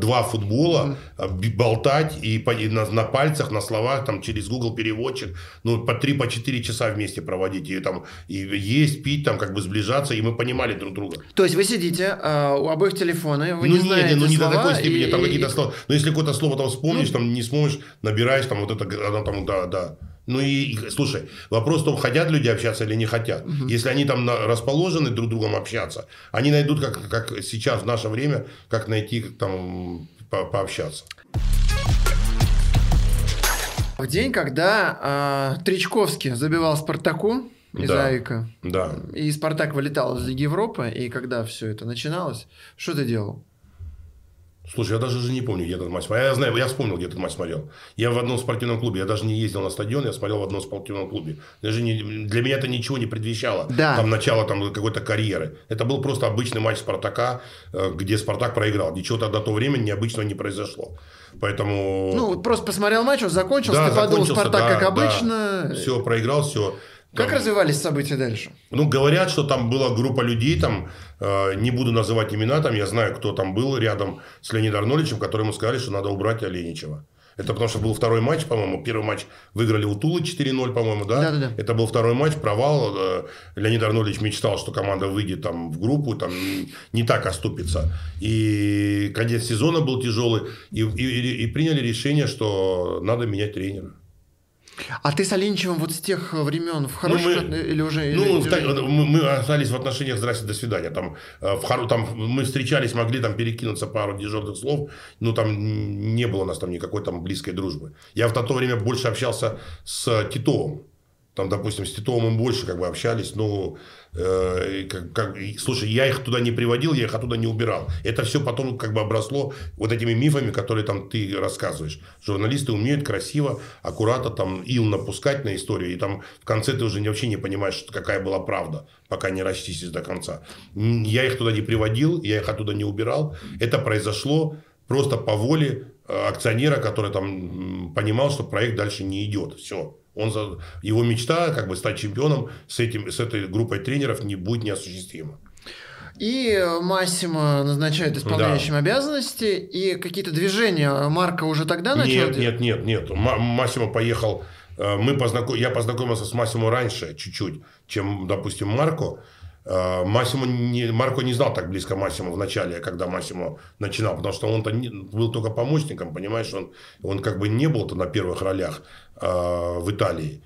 два футбола, э, би- болтать и, по- и на, на пальцах, на словах, там, через Google переводчик, ну, по 3 по 4 часа вместе проводить. И, там, и есть, пить, там, как бы сближаться, и мы понимали друг друга. То есть вы сидите, э, у обоих телефоны, вы ну, не знаете ну не слова, до такой степени, и- там какие-то слова. Но если какое-то слово там вспомнишь, там не сможешь, набираешь, там вот это, оно там, да, да. Ну и, слушай, вопрос в том, хотят люди общаться или не хотят. Если они там расположены друг с другом общаться, они найдут, как, как сейчас в наше время, как найти там по- пообщаться. В день, когда э, Тричковский забивал Спартаку из Да. Аика, Да. и Спартак вылетал из Лиги Европы, и когда все это начиналось, что ты делал? Слушай, я даже уже не помню, где этот матч смотрел. Я знаю, я вспомнил, где этот матч смотрел. Я в одном спортивном клубе. Я даже не ездил на стадион, я смотрел в одном спортивном клубе. Даже не- для меня это ничего не предвещало. Да. Там начало там, какой-то карьеры. Это был просто обычный матч Спартака, э, где Спартак проиграл. Ничего тогда до времени необычного не произошло. Поэтому... Ну, просто посмотрел матч, он закончился, да, ты подумал, Спартак, да, как да. обычно. Все, проиграл, все. Как развивались события дальше? Ну, говорят, что там была группа людей, там, не буду называть имена, там, я знаю, кто там был рядом с Леонидом Арнольдовичем, которому сказали, что надо убрать Оленичева. Это потому что был второй матч, по-моему. Первый матч выиграли у Тулы 4-0, по-моему, да? Да-да-да. Это был второй матч, провал. Э, Леонид Арнольдович мечтал, что команда выйдет там в группу, там не так оступится. И конец сезона был тяжелый. И, и- и приняли решение, что надо менять тренера. А ты с Оленичевым вот с тех времен в хороших мы- отно- или уже... Ну, или- в та- мы, мы остались в отношениях «здрасте, до свидания». Там, э, в хоро- там мы встречались, могли там перекинуться пару дежурных слов, но там не было у нас там никакой там близкой дружбы. Я в то время больше общался с Титовым. Там, допустим, с Титовым мы больше как бы общались, но э, как- как- слушай, я их туда не приводил, я их оттуда не убирал. Это все потом как бы обросло вот этими мифами, которые там ты рассказываешь. Журналисты умеют красиво, аккуратно там ил напускать на историю, и там в конце ты уже вообще не понимаешь, какая была правда, пока не расчистишь до конца. Я их туда не приводил, я их оттуда не убирал. Это произошло просто по воле э, акционера, который там понимал, что проект дальше не идет. Все. Он за... Его мечта, как бы стать чемпионом с, этим, с этой группой тренеров, не будет неосуществима. И Массимо назначают исполняющим обязанности, и какие-то движения Марка уже тогда начал Нет, нет, нет, нет. Ма- Массимо поехал. э, Мы познаком... Я познакомился с Массимо раньше чуть-чуть, чем, допустим, Марко. Э, Массимо не... Марко не знал так близко Массимо в начале, когда Массимо начинал, потому что он-то не- был только помощником, понимаешь, он, он как бы не был-то на первых ролях в Италии.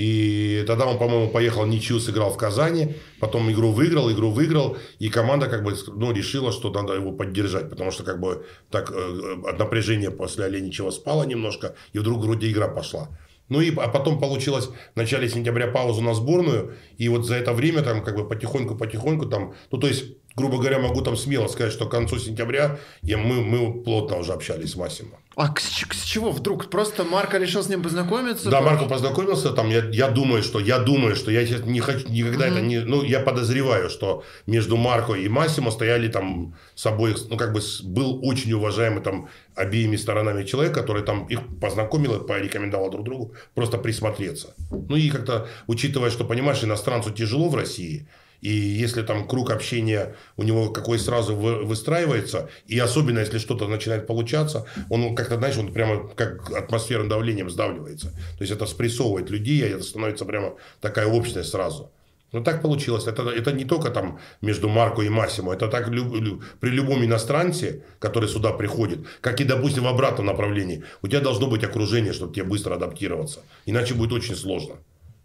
И тогда он, по-моему, поехал ничью, сыграл в Казани, потом игру выиграл, игру выиграл, и команда как бы ну, решила, что надо его поддержать, потому что как бы так э, от напряжения после Оленичева спало немножко, и вдруг вроде игра пошла. Ну и а потом получилось в начале сентября паузу на сборную, и вот за это время там как бы потихоньку-потихоньку там, ну то есть, грубо говоря, могу там смело сказать, что к концу сентября я, мы, мы плотно уже общались с Массимо. А с, с чего вдруг? Просто Марко решил с ним познакомиться? Да, Марко познакомился, там, я, я думаю, что, я думаю, что я сейчас не хочу, никогда это не, ну, я подозреваю, что между Марко и Массимо стояли там с обоих, ну, как бы был очень уважаемый там обеими сторонами человек, который там их познакомил и порекомендовал друг другу просто присмотреться. Ну, и как-то, учитывая, что, понимаешь, иностранцу тяжело в России, и если там круг общения у него какой сразу вы- выстраивается, и особенно если что-то начинает получаться, он как-то, знаешь, он прямо как атмосферным давлением сдавливается. То есть это спрессовывает людей, и это становится прямо такая общность сразу. Ну, так получилось. Это, это не только там между Марко и Массимо. Это так лю- лю- при любом иностранце, который сюда приходит, как и, допустим, в обратном направлении. У тебя должно быть окружение, чтобы тебе быстро адаптироваться. Иначе будет очень сложно.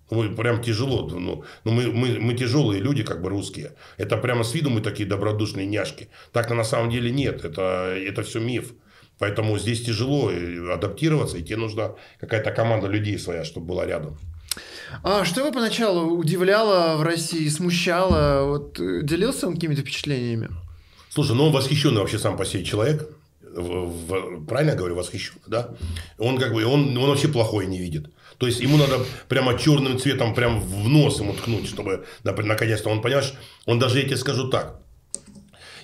Ой, прям тяжело. Ну, ну мы, мы, мы тяжелые люди, как бы русские. Это прямо с виду мы такие добродушные няшки. Так на самом деле нет. Это, это все миф. Поэтому здесь тяжело э, адаптироваться, и тебе нужна какая-то команда людей своя, чтобы была рядом. А что его поначалу удивляло в России, смущало? Вот э, делился он какими-то впечатлениями? Слушай, ну он восхищенный вообще сам по себе человек. В- в- правильно я говорю, восхищенный, да? Он как бы, он, он вообще плохое не видит. То есть, ему надо прямо черным цветом прям в нос ему ткнуть, чтобы, наконец-то он, понимаешь, он даже, я тебе скажу так,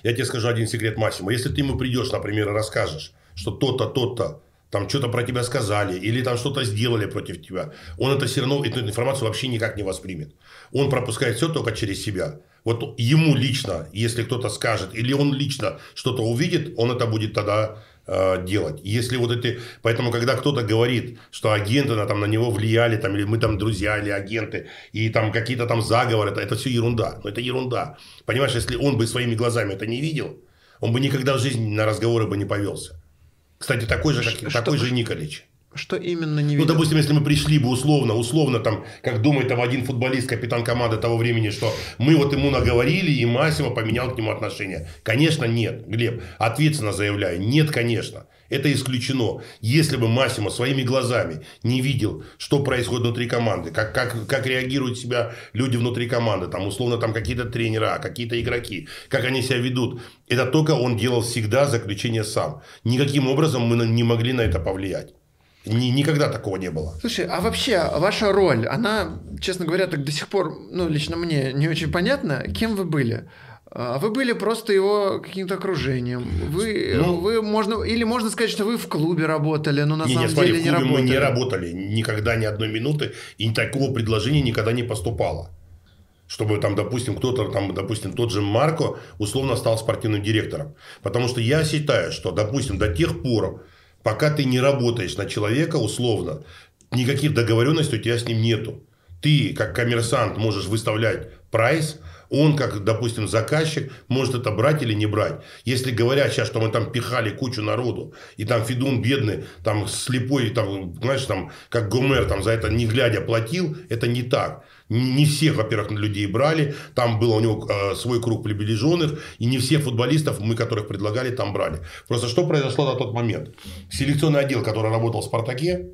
я тебе скажу один секрет Массимо. Если ты ему придешь, например, и расскажешь, что то-то, то-то, там что-то про тебя сказали, или там что-то сделали против тебя, он это все равно, эту информацию вообще никак не воспримет. Он пропускает все только через себя. Вот ему лично, если кто-то скажет, или он лично что-то увидит, он это будет тогда э, делать. Если вот эти... Поэтому, когда кто-то говорит, что агенты на, там, на него влияли, там, или мы там друзья, или агенты, и там какие-то там заговоры, это, это все ерунда. Но это ерунда. Понимаешь, если он бы своими глазами это не видел, он бы никогда в жизни на разговоры бы не повелся. Кстати, такой же, как, Что- такой же Николич. Что именно не Ну, видел? допустим, если мы пришли бы условно, условно, там, как думает там один футболист, капитан команды того времени, что мы вот ему наговорили, и Массимо поменял к нему отношение. Конечно, нет, Глеб, ответственно заявляю, нет, конечно. Это исключено. Если бы Массимо своими глазами не видел, что происходит внутри команды, как, как, как реагируют себя люди внутри команды, там, условно, там какие-то тренера, какие-то игроки, как они себя ведут, это только он делал всегда заключение сам. Никаким образом мы не могли на это повлиять. Ни- никогда такого не было. Слушай, а вообще ваша роль, она, честно говоря, так до сих пор, ну, лично мне не очень понятно, кем вы были? А Вы были просто его каким-то окружением. Вы, Ну- вы можно, или можно сказать, что вы в клубе работали, но на не, самом не, смотри, деле в не клубе работали. мы не работали никогда ни одной минуты, и такого предложения никогда не поступало. Чтобы там, допустим, кто-то, там, допустим, тот же Марко условно стал спортивным директором. Потому что я считаю, что, допустим, до тех пор, пока ты не работаешь на человека условно, никаких договоренностей у тебя с ним нету. Ты, как коммерсант, можешь выставлять прайс, он, как, допустим, заказчик, может это брать или не брать. Если говорят сейчас, что мы там пихали кучу народу, и там Федун бедный, там слепой, там, знаешь, там, как Гомер, там, за это не глядя платил, это не так. Не всех, во-первых, людей брали, там был у него э, свой круг приближенных, и не всех футболистов, мы которых предлагали, там брали. Просто что произошло на тот момент? Селекционный отдел, который работал в «Спартаке»,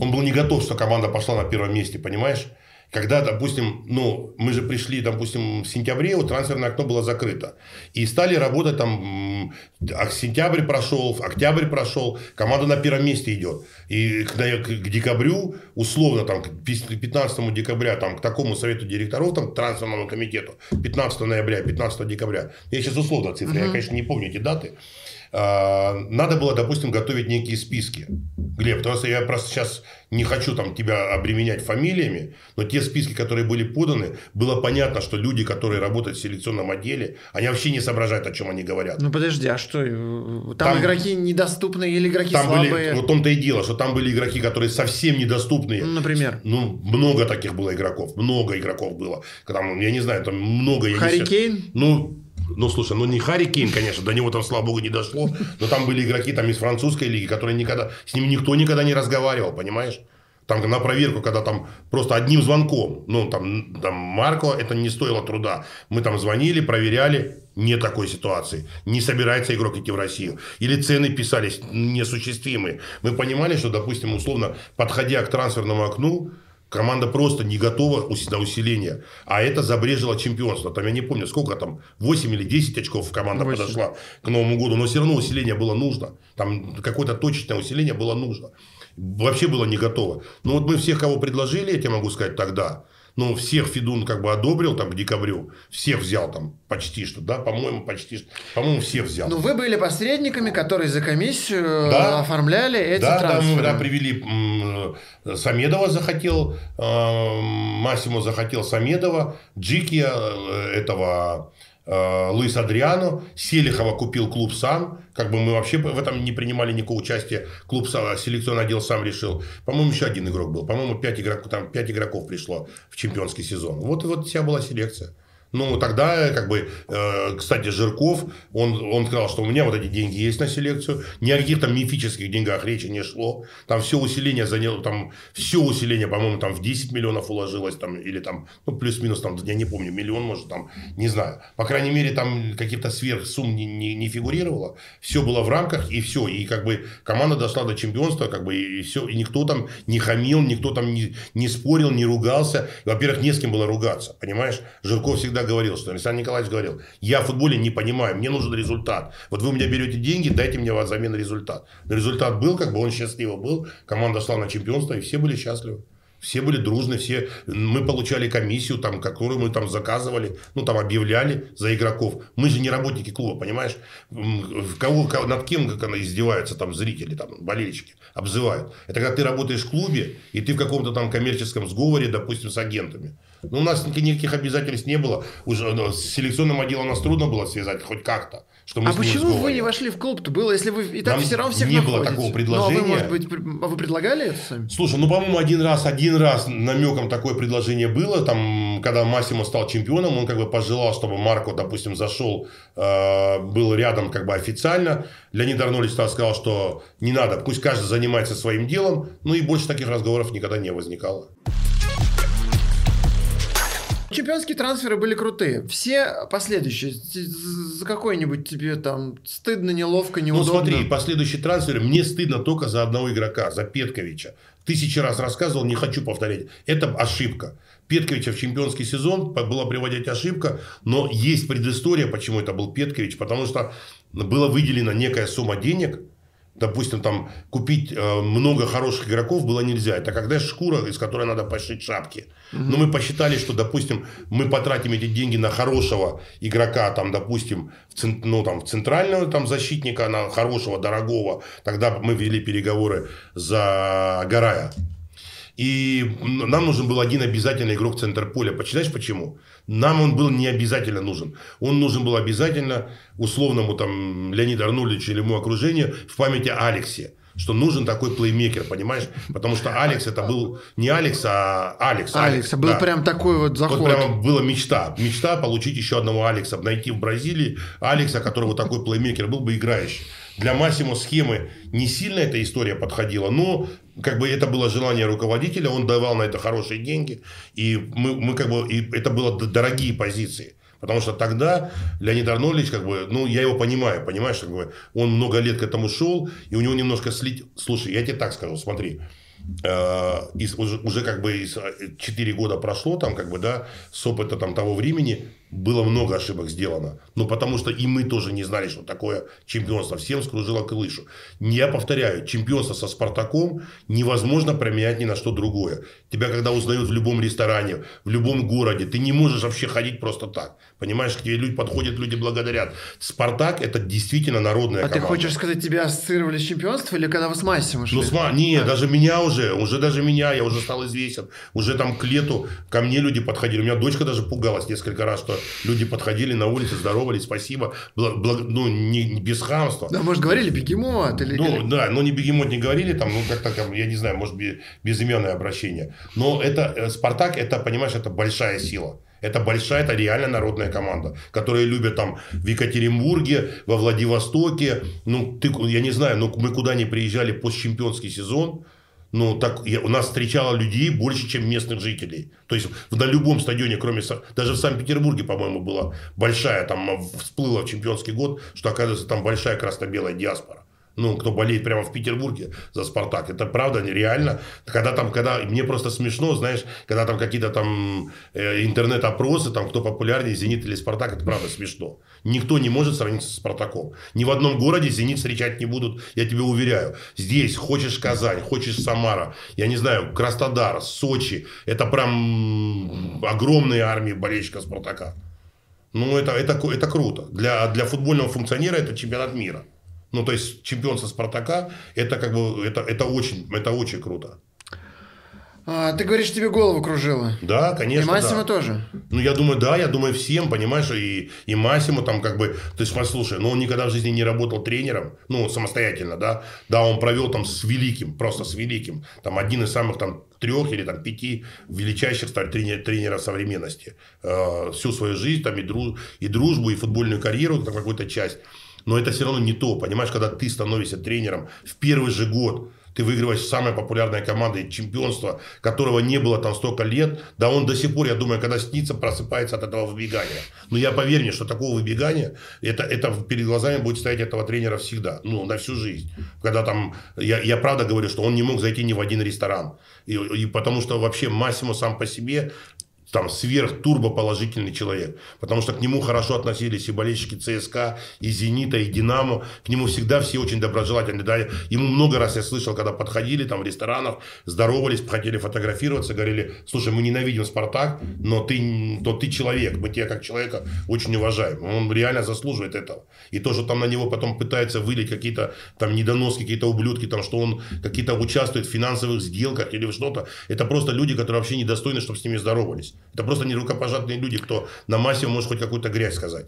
он был не готов, что команда пошла на первом месте, понимаешь? Когда, допустим, ну, мы же пришли, допустим, в сентябре, вот трансферное окно было закрыто. И стали работать там, а сентябрь прошел, октябрь прошел, команда на первом месте идет. И к, к- к декабрю, условно, там, к пи- 15 декабря, там, к такому совету директоров, там, к трансферному комитету, 15 ноября, 15 декабря, я сейчас условно цифры, я, конечно, не помню эти даты, надо было, допустим, готовить некие списки. Глеб, потому что я просто сейчас не хочу там тебя обременять фамилиями, но те списки, которые были поданы, было понятно, что люди, которые работают в селекционном отделе, они вообще не соображают, о чем они говорят. Ну подожди, а что? Там, Там- игроки недоступные или игроки Там слабые? были, вот в том-то и дело, что там были игроки, которые совсем недоступные. Ну, например? Ну, много таких было игроков, много игроков было. Там, я не знаю, там много... Харри. Кейн? Ну, ну, слушай, ну не Харри Кейн, конечно, до него там, слава богу, не дошло. Но там были игроки там из французской лиги, которые никогда... С ними никто никогда не разговаривал, понимаешь? Там на проверку, когда там просто одним звонком, ну, там, там Марко, это не стоило труда. Мы там звонили, проверяли, нет такой ситуации. Не собирается игрок идти в Россию. Или цены писались несуществимые. Мы понимали, что, допустим, условно, подходя к трансферному окну, Команда просто не готова на усиление. А это забрежило чемпионство. Там я не помню, сколько там, 8 или 10 очков команда Восемь. подошла к Новому году. Но все равно усиление было нужно. Там какое-то точечное усиление было нужно. Вообще было не готово. Но вот мы всех, кого предложили, я тебе могу сказать тогда, ну, всех Федун как бы одобрил там к декабрю. Всех взял там почти что, да, по-моему, почти что. По-моему, всех взял. Ну, вы были посредниками, которые за комиссию Да. оформляли эти Да, да, трансферы. мы да, привели э, Самедова захотел, э, Массимо захотел Самедова, Джики э, этого э, Луис Адриано, Селихова купил клуб сам, как бы мы вообще в этом не принимали никакого участия, клуб сам, селекционный отдел сам решил. По-моему, еще один игрок был, по-моему, пять игроков, там пять игроков пришло в чемпионский сезон. Вот, вот вся была селекция. Ну, тогда, как бы, э, кстати, Жирков, он, он сказал, что у меня вот эти деньги есть на селекцию. Ни о каких там мифических деньгах речи не шло. Там все усиление заняло, там все усиление, по-моему, там в 10 миллионов уложилось, там, или там, ну, плюс-минус, там, я не помню, миллион, может, там, не знаю. По крайней мере, там каких-то сверхсумм не, не, не фигурировало. Все было в рамках, и все. И, как бы, команда дошла до чемпионства, как бы, и все. И никто там не хамил, никто там не, не спорил, не ругался. Во-первых, не с кем было ругаться, понимаешь? Жирков всегда говорил, что Александр Николаевич говорил, я в футболе не понимаю, мне нужен результат. Вот вы у меня берете деньги, дайте мне взамен результат. Но результат был, как бы он счастливо был, команда шла на чемпионство, и все были счастливы. Все были дружны, все. Мы получали комиссию, там, которую мы там заказывали, ну, там, объявляли за игроков. Мы же не работники клуба, понимаешь? Кого- над кем как она издеваются там зрители, там, болельщики, обзывают. Это когда ты работаешь в клубе, и ты в каком-то там коммерческом сговоре, допустим, с агентами. Ну, у нас ни- никаких обязательств не было. Уже ну, с селекционным отделом нас трудно было связать хоть как-то. Что мы А почему вы не вошли в клуб-то? Было, если вы и так Нам все равно всех не было такого Ну, а предложения. вы, может быть, при- а вы предлагали это сами? Слушай, ну, по-моему, один раз, один раз намеком такое предложение было, там, когда Массимо стал чемпионом, он как бы пожелал, чтобы Марко, допустим, зашел, э, был рядом как бы официально. Леонид Арнольевич сказал, что не надо, пусть каждый занимается своим делом, ну и больше таких разговоров никогда не возникало. Чемпионские трансферы были крутые. Все последующие. За какой-нибудь тебе там стыдно, неловко, Ну, неудобно. смотри, последующие трансферы, мне стыдно только за одного игрока, за Петковича. Тысячи раз рассказывал, не хочу повторять. Это ошибка. Петковича в чемпионский сезон была приводить ошибка, но есть предыстория, почему это был Петкович, потому что была выделена некая сумма денег, допустим, там купить э, много хороших игроков было нельзя. Это когда шкура, из которой надо пошить шапки. Но мы посчитали, что, допустим, мы потратим эти деньги на хорошего игрока, там, допустим, в, ну, там, в центрального там, защитника, на хорошего, дорогого. Тогда мы вели переговоры за Гарая. И нам нужен был один обязательный игрок центр поля. Знаешь почему? Нам он был не обязательно нужен. Он нужен был обязательно условному там Леониду Арнольдовичу или ему окружению в памяти о Алексе. Что нужен такой плеймейкер, понимаешь? Потому что Алекс это был не Алекс, а Алекс. Алекс, был да. прям такой вот заход. Вот прямо была мечта. Мечта получить еще одного Алекса. Найти в Бразилии Алекса, которого такой плеймейкер был бы играющий. Для Массимо схемы не сильно эта история подходила, но как бы это было желание руководителя, он давал на это хорошие деньги, и мы, мы как бы, и это было дорогие позиции. Потому что тогда Леонид Арнольдович, как бы, ну, я его понимаю, понимаешь, как бы, он много лет к этому шел, и у него немножко слить... Слушай, я тебе так скажу, смотри, э, из- уже, уже как бы из, э, 4 года прошло, там, как бы, да, с опыта там того времени, было много ошибок сделано. Но потому что и мы тоже не знали, что такое чемпионство. Всем скружило крышу. Я повторяю, чемпионство со Спартаком невозможно променять ни на что другое. Тебя когда узнают в любом ресторане, в любом городе, ты не можешь вообще ходить просто так. Понимаешь, к тебе люди подходят, люди благодарят. Спартак – это действительно народная А ты команда. хочешь сказать, тебя ассоциировали с чемпионством или когда вы с Массимо шли? Ну, сма... Не, даже меня уже, уже даже меня, я уже стал известен. Уже там к лету ко мне люди подходили. У меня дочка даже пугалась несколько раз, что люди подходили на улице, здоровались, спасибо. Бла- бла- Ну, не, не без хамства. Да, может, говорили бегемот или... Ну, да, но не бегемот не говорили, там, ну, как-то там, я не знаю, может, бе- безыменное обращение. Но это, э, Спартак, это, понимаешь, это большая сила. Это большая, это реально народная команда, которая любят там в Екатеринбурге, во Владивостоке. Ну, ты, я не знаю, ну, мы куда не приезжали постчемпионский сезон, ну, так, я- у нас встречало людей больше, чем местных жителей. То есть, на любом стадионе, кроме... Даже в Санкт-Петербурге, по-моему, была большая, там, всплыла в чемпионский год, что, оказывается, там большая красно-белая диаспора. Ну, кто болеет прямо в Петербурге за «Спартак». Это правда, нереально. Когда там, когда... Мне просто смешно, знаешь, когда там какие-то там э, интернет-опросы, там, кто популярнее, «Зенит» или «Спартак», это правда смешно. Никто не может сравниться с «Спартаком». Ни в одном городе «Зенит» встречать не будут, я тебе уверяю. Здесь, хочешь Казань, хочешь Самара, я не знаю, Краснодар, Сочи. Это прям огромные армии болельщиков «Спартака». Ну, это, это, это круто. Для, для футбольного функционера это чемпионат мира. Ну, то есть, чемпионство Спартака, это как бы, это, это, очень, это очень круто. А, ты говоришь, тебе голову кружило. Да, конечно, И Массимо да. тоже. Ну, я думаю, да, я думаю, всем, понимаешь, и, и Массимо там как бы, то есть, послушай, ну, он никогда в жизни не работал тренером, ну, самостоятельно, да, да, он провел там с великим, просто с великим, там, один из самых там трех или там пяти величайших стали тренер, тренеров современности. Э, всю свою жизнь, там, и, дру- и дружбу, и футбольную карьеру, там, какую-то часть. Но это все равно не то, понимаешь, когда ты становишься тренером в первый же год, ты выигрываешь с самой популярной командой чемпионства, которого не было там столько лет, да он до сих пор, я думаю, когда снится, просыпается от этого выбегания. Но я поверь мне, что такого выбегания, это, это перед глазами будет стоять этого тренера всегда, ну, на всю жизнь. Когда там, я, я правда говорю, что он не мог зайти ни в один ресторан. И, и потому что вообще Массимо сам по себе там сверх-турбо положительный человек. Потому что к нему хорошо относились и болельщики ЦСКА, и Зенита, и Динамо. К нему всегда все очень доброжелательны. Да, ему много раз я слышал, когда подходили там в ресторанах, здоровались, хотели фотографироваться, говорили, слушай, мы ненавидим Спартак, но ты, то ты человек, мы тебя как человека очень уважаем. Он реально заслуживает этого. И то, что там на него потом пытаются вылить какие-то там недоноски, какие-то ублюдки, там, что он какие-то участвует в финансовых сделках или что-то, это просто люди, которые вообще недостойны, чтобы с ними здоровались. Это просто не рукопожатные люди, кто на массе может хоть какую-то грязь сказать.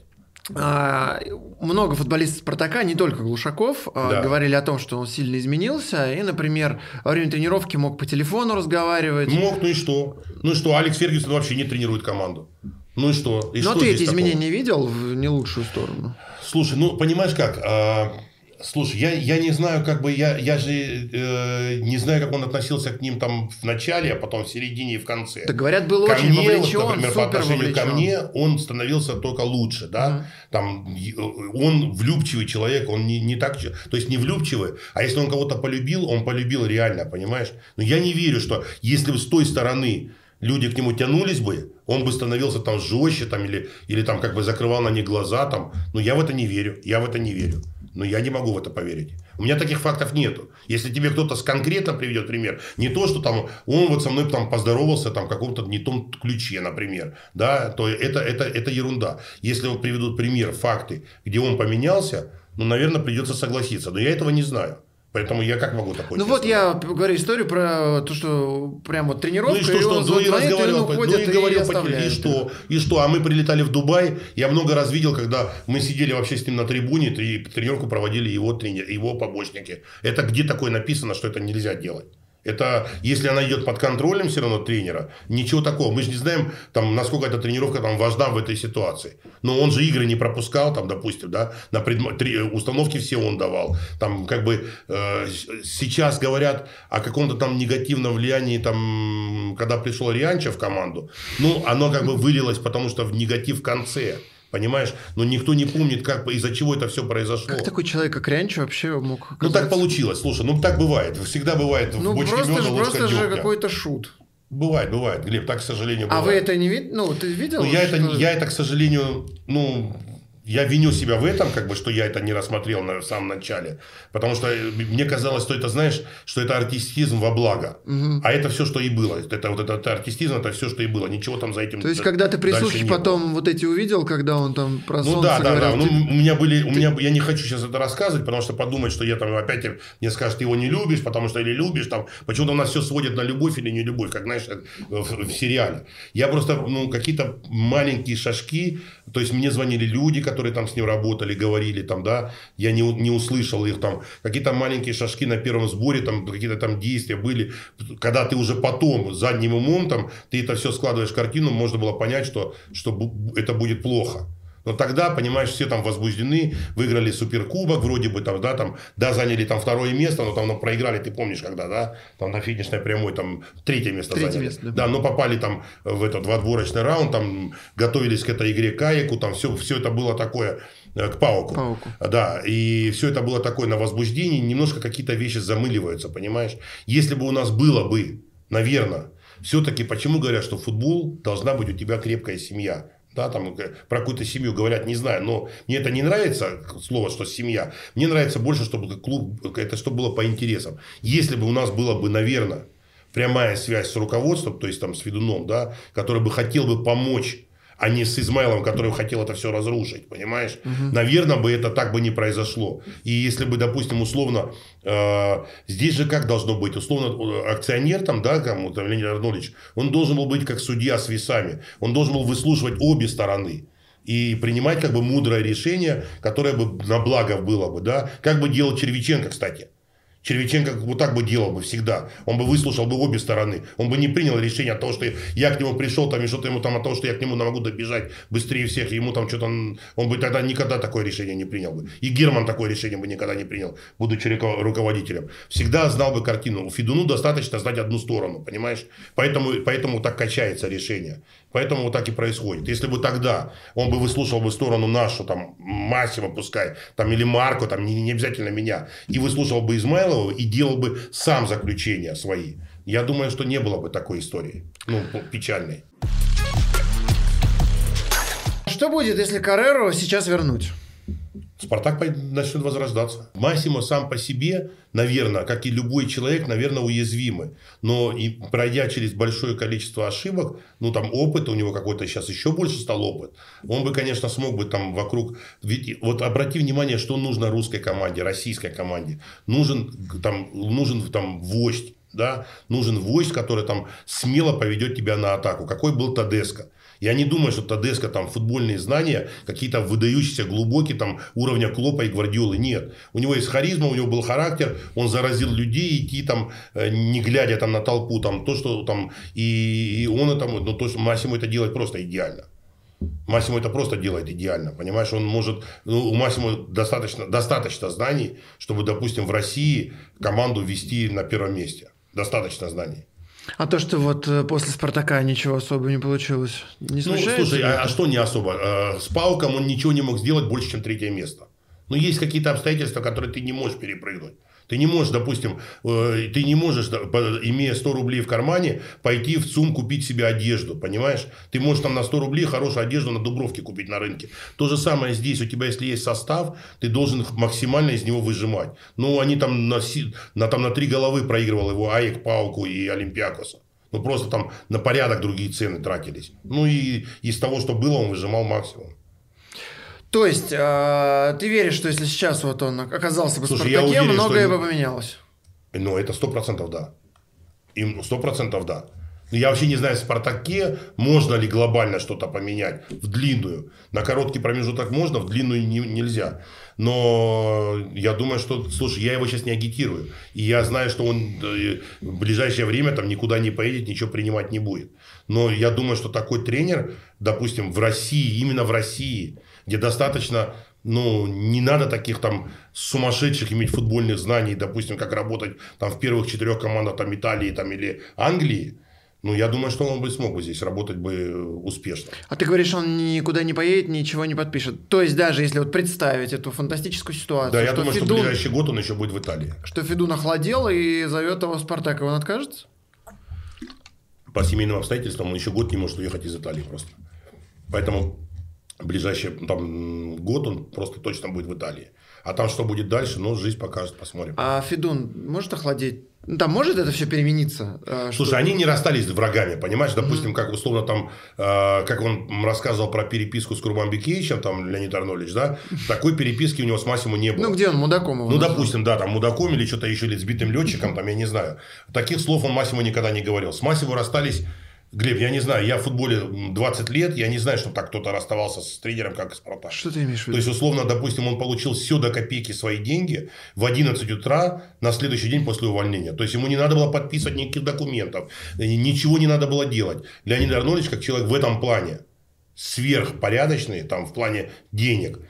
А, много футболистов Спартака, не только Глушаков, а, Да. говорили о том, что он сильно изменился. И, например, во время тренировки мог по телефону разговаривать. Мог, ну и что? Ну и что, Алекс Фергюсон вообще не тренирует команду. Ну и что? И Но что ты эти такого? изменения видел в не лучшую сторону? Слушай, ну понимаешь как? Слушай, я, я не знаю, как бы я, я же э, не знаю, как он относился к ним там в начале, а потом в середине и в конце. Так говорят, был ко очень мне, вот, вовлечен, например, по супер отношению ко вовлечен. мне, он становился только лучше, да. Там и- он влюбчивый человек, он не, не так, то есть не влюбчивый, а если он кого-то полюбил, он полюбил реально, понимаешь? Но я не верю, что если бы с той стороны люди к нему тянулись бы, он бы становился там жестче, там, или, или там как бы закрывал на них глаза, там. Но я в это не верю, я в это не верю. Но я не могу в это поверить. У меня таких фактов нету. Если тебе кто-то с конкретно приведет пример, не то, что там он вот со мной там поздоровался там в каком-то не том ключе, например, да, то это, это, это ерунда. Если вот приведут пример, факты, где он поменялся, ну, наверное, придется согласиться. Но я этого не знаю. Поэтому я как могу такой Ну вот я говорю историю про то, что прям вот тренировка, ну и что, что он звонит, и разговаривал, он уходит, ну и говорил, по- оставляет. и что, и что, а мы прилетали в Дубай, я много раз видел, когда мы сидели вообще с ним на трибуне, и тренировку проводили его тренер, его побочники. Это где такое написано, что это нельзя делать? Это, если она идет под контролем все равно тренера, ничего такого. Мы же не знаем, там, насколько эта тренировка там, важна в этой ситуации. Но он же игры не пропускал, там, допустим, да, на предмо- три- установки все он давал. Там, как бы, э, сейчас говорят о каком-то там негативном влиянии, там, когда пришел Рианча в команду. Ну, оно как бы вылилось, потому что в негатив в конце. Понимаешь? Но никто не помнит, как, из-за чего это все произошло. Как такой человек, как Рянчо, вообще мог Ну, так оказаться? получилось. Слушай, ну, так бывает. Всегда бывает в Ну, бочке просто, меда же, просто же какой-то шут. Бывает, бывает, Глеб, так, к сожалению, А бывает. вы это не видели? Ну, ты видел? Ну, я это, я это, к сожалению, ну, я виню себя в этом, как бы, что я это не рассмотрел на самом начале. Потому что э, мне казалось, что это, знаешь, что это артистизм во благо. А это все, что и было. Это вот это, это артистизм, это все, что и было. Ничего там за этим То есть, когда ты прислушки потом вот эти увидел, когда он там про Ну да, да, да. говорил, Ну, ты- у меня были, у меня, я не хочу сейчас это рассказывать, потому что подумать, что я там опять мне скажут, ты его не любишь, потому что или любишь, там, почему-то у нас все сводит на любовь или не любовь, как, знаешь, э, в, в сериале. Я просто, ну, какие-то маленькие шажки, то есть мне звонили люди, которые там с ним работали, говорили там, да, я не, не услышал их там, какие-то маленькие шажки на первом сборе, там, какие-то там действия были, когда ты уже потом задним умом там, ты это все складываешь в картину, можно было понять, что, что это будет плохо. Но тогда, понимаешь, все там возбуждены, выиграли суперкубок вроде бы, там, да, там, да, заняли там второе место, но там ну, проиграли, ты помнишь, когда, да, там на финишной прямой, там, третье место Третье заняли. место, да. да. но попали там в этот в отборочный раунд, там, готовились к этой игре Каяку, там, все, все это было такое, э, к Пауку. Пауку. Да, и все это было такое на возбуждении, немножко какие-то вещи замыливаются, понимаешь? Если бы у нас было бы, наверное, все-таки почему говорят, что футбол должна быть у тебя крепкая семья? Да, там э, про какую-то семью говорят, не знаю, но мне это не нравится, слово, что семья. Мне нравится больше, чтобы клуб, это чтобы было по интересам. Если бы у нас было бы, наверное, прямая связь с руководством, то есть там с Федуном, да, который бы хотел бы помочь а не с Измайловым, который хотел это все разрушить, понимаешь? Наверное, бы это так бы не произошло. И если бы, допустим, условно, э, здесь же как должно быть? Условно, э, акционер там, да, кому там, Леонид Арнольевич, он должен был быть как судья с весами. Он должен был выслушивать обе стороны. И принимать как бы мудрое решение, которое бы на благо было бы, да? Как бы делал Червиченко, кстати. Червиченко вот так бы делал бы всегда. Он бы выслушал бы обе стороны. Он бы не принял решение от того, что я к нему пришел, там, и что-то ему там от того, что я к нему могу добежать быстрее всех, ему там что-то... Он бы тогда никогда такое решение не принял бы. И Герман такое решение бы никогда не принял, будучи руко- руководителем. Всегда знал бы картину. У Федуну достаточно знать одну сторону, понимаешь? Поэтому, поэтому так качается решение. Поэтому вот так и происходит. Если бы тогда он бы выслушал бы сторону нашу, там, Масима пускай, там, или Марко, там, не, не обязательно меня, и выслушал бы Измайлова и делал бы сам заключения свои, я думаю, что не было бы такой истории, ну, печальной. Что будет, если Карреру сейчас вернуть? Спартак начнет возрождаться. Массимо сам по себе, наверное, как и любой человек, наверное, уязвимый. Но и пройдя через большое количество ошибок, ну там опыт, у него какой-то сейчас еще больше стал опыт, он бы, конечно, смог бы там вокруг... Ведь вот обрати внимание, что нужно русской команде, российской команде. Нужен там, нужен там вождь, да? нужен вождь, который там смело поведет тебя на атаку. Какой был Тадеско? Я не думаю, что Тадеско там футбольные знания какие-то выдающиеся, глубокие там уровня Клопа и Гвардиолы. Нет. У него есть харизма, у него был характер, он заразил людей идти там, э, не глядя там на толпу, там то, что там, и, и он это, ну, то, что Массимо это делает просто идеально. Массимо это просто делает идеально, понимаешь, он может, ну, у Массимо достаточно, достаточно знаний, чтобы, допустим, в России команду вести на первом месте. Достаточно знаний. А то, что вот э, после Спартака ничего особо не получилось, не Ну, слушай, а, а что не особо? Э, С Пауком он ничего не мог сделать больше, чем третье место. Но есть какие-то обстоятельства, которые ты не можешь перепрыгнуть. Ты не можешь, допустим, э, ты не можешь, имея 100 рублей в кармане, пойти в ЦУМ купить себе одежду, понимаешь? Ты можешь там на 100 рублей хорошую одежду на Дубровке купить на рынке. То же самое здесь. У тебя, если есть состав, ты должен максимально из него выжимать. Ну, они там на, на, там на три головы проигрывал его Аек, Пауку и Олимпиакоса. Ну, просто там на порядок другие цены тратились. Ну, и из того, что было, он выжимал максимум. То есть, э, ты веришь, что если сейчас вот он оказался бы в Слушай, Спартаке, уверен, что многое не- бы поменялось? Ну, это сто процентов да. Им сто процентов да. Но Я вообще не знаю, в «Спартаке» можно ли глобально что-то поменять в длинную. На короткий промежуток можно, в длинную не- нельзя. Но я думаю, что... Слушай, я его сейчас не агитирую. И я знаю, что он э, в ближайшее время там никуда не поедет, ничего принимать не будет. Но я думаю, что такой тренер, допустим, в России, именно в России, где достаточно ну, не надо таких там сумасшедших иметь футбольных знаний, допустим, как работать там в первых четырех командах там Италии там, или Англии. Ну, я думаю, что он бы смог бы здесь работать бы э, успешно. А ты говоришь, он никуда не поедет, ничего не подпишет. То есть, даже если вот представить эту фантастическую ситуацию, Да, я что, думаю, что в Федун, ближайший год он еще будет в Италии. что Федун охладел и зовет его в Спартак, и он откажется? по семейным обстоятельствам он еще год не может уехать из Италии просто. Поэтому ближайший там, год он просто точно будет в Италии. А там что будет дальше, ну, жизнь покажет, посмотрим. А Федун может охладеть? Ну, там может это все перемениться? А, Слушай, что- они не расстались с врагами, понимаешь? Допустим, как условно там, э, как он рассказывал про переписку с Курбан Бекеевичем, там, Леонид Арнольевич, да? Такой переписки у него с Масимо не было. Ну, где он, мудаком его Ну, допустим, да, там мудаком или что-то еще, или сбитым летчиком, там, я не знаю. Таких слов он Массимо никогда не говорил. С Массимо расстались, Глеб, я не знаю, я в футболе м, 20 лет, я не знаю, что так кто-то расставался с тренером, как Спартак. Что ты имеешь в То виду? есть, условно, допустим, он получил все до копейки свои деньги в 11 утра на следующий день после увольнения. То есть, ему не надо было подписывать никаких документов, э, ничего не надо было делать. Леонид Арнольевич, как человек в этом плане, сверхпорядочный, там, в плане денег,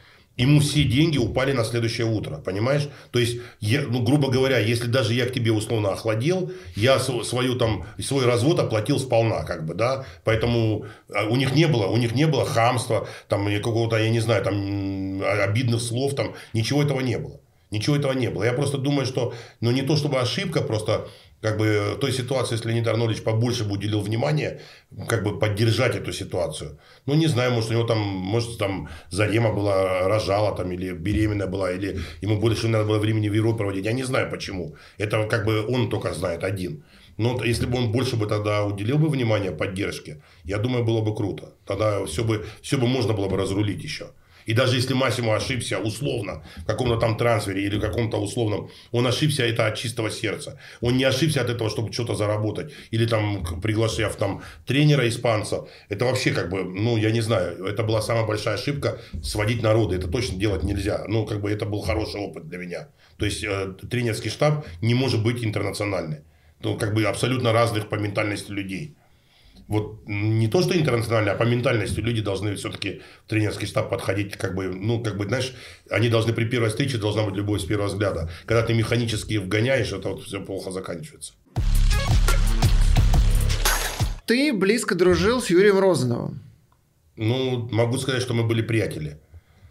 ему все деньги упали на следующее утро, понимаешь? То есть, я, ну, грубо говоря, если даже я к тебе условно охладел, я св- свою там, свой развод оплатил сполна, как бы, да, поэтому а, у них не было, у них не было хамства, там, какого-то, я не знаю, там, м, обидных слов, там, ничего этого не было. Ничего этого не было. Я просто думаю, что, ну, не то чтобы ошибка, просто как бы той ситуации, если Леонид Арнольевич побольше бы уделил внимания, как бы поддержать эту ситуацию. Ну, не знаю, может, у него там, может, там Зарема была, рожала там, или беременная была, или ему больше надо было времени в Европе проводить. Я не знаю, почему. Это как бы он только знает один. Но если бы он больше бы тогда уделил бы внимание поддержке, я думаю, было бы круто. Тогда все бы, все бы можно было бы разрулить еще. И даже если Массимо ошибся условно в каком-то там трансфере или в каком-то условном, он ошибся это от чистого сердца. Он не ошибся от этого, чтобы что-то заработать. Или там приглашав там тренера испанца. Это вообще как бы, ну, я не знаю, это была самая большая ошибка сводить народы. Это точно делать нельзя. Ну, как бы это был хороший опыт для меня. То есть э, тренерский штаб не может быть интернациональный. Ну, как бы абсолютно разных по ментальности людей вот не то, что интернационально, а по ментальности люди должны все-таки в тренерский штаб подходить, как бы, ну, как бы, знаешь, они должны при первой встрече должна быть любовь с первого взгляда. Когда ты механически вгоняешь, это вот все плохо заканчивается. Ты близко дружил с Юрием Розановым. Ну, могу сказать, что мы были приятели.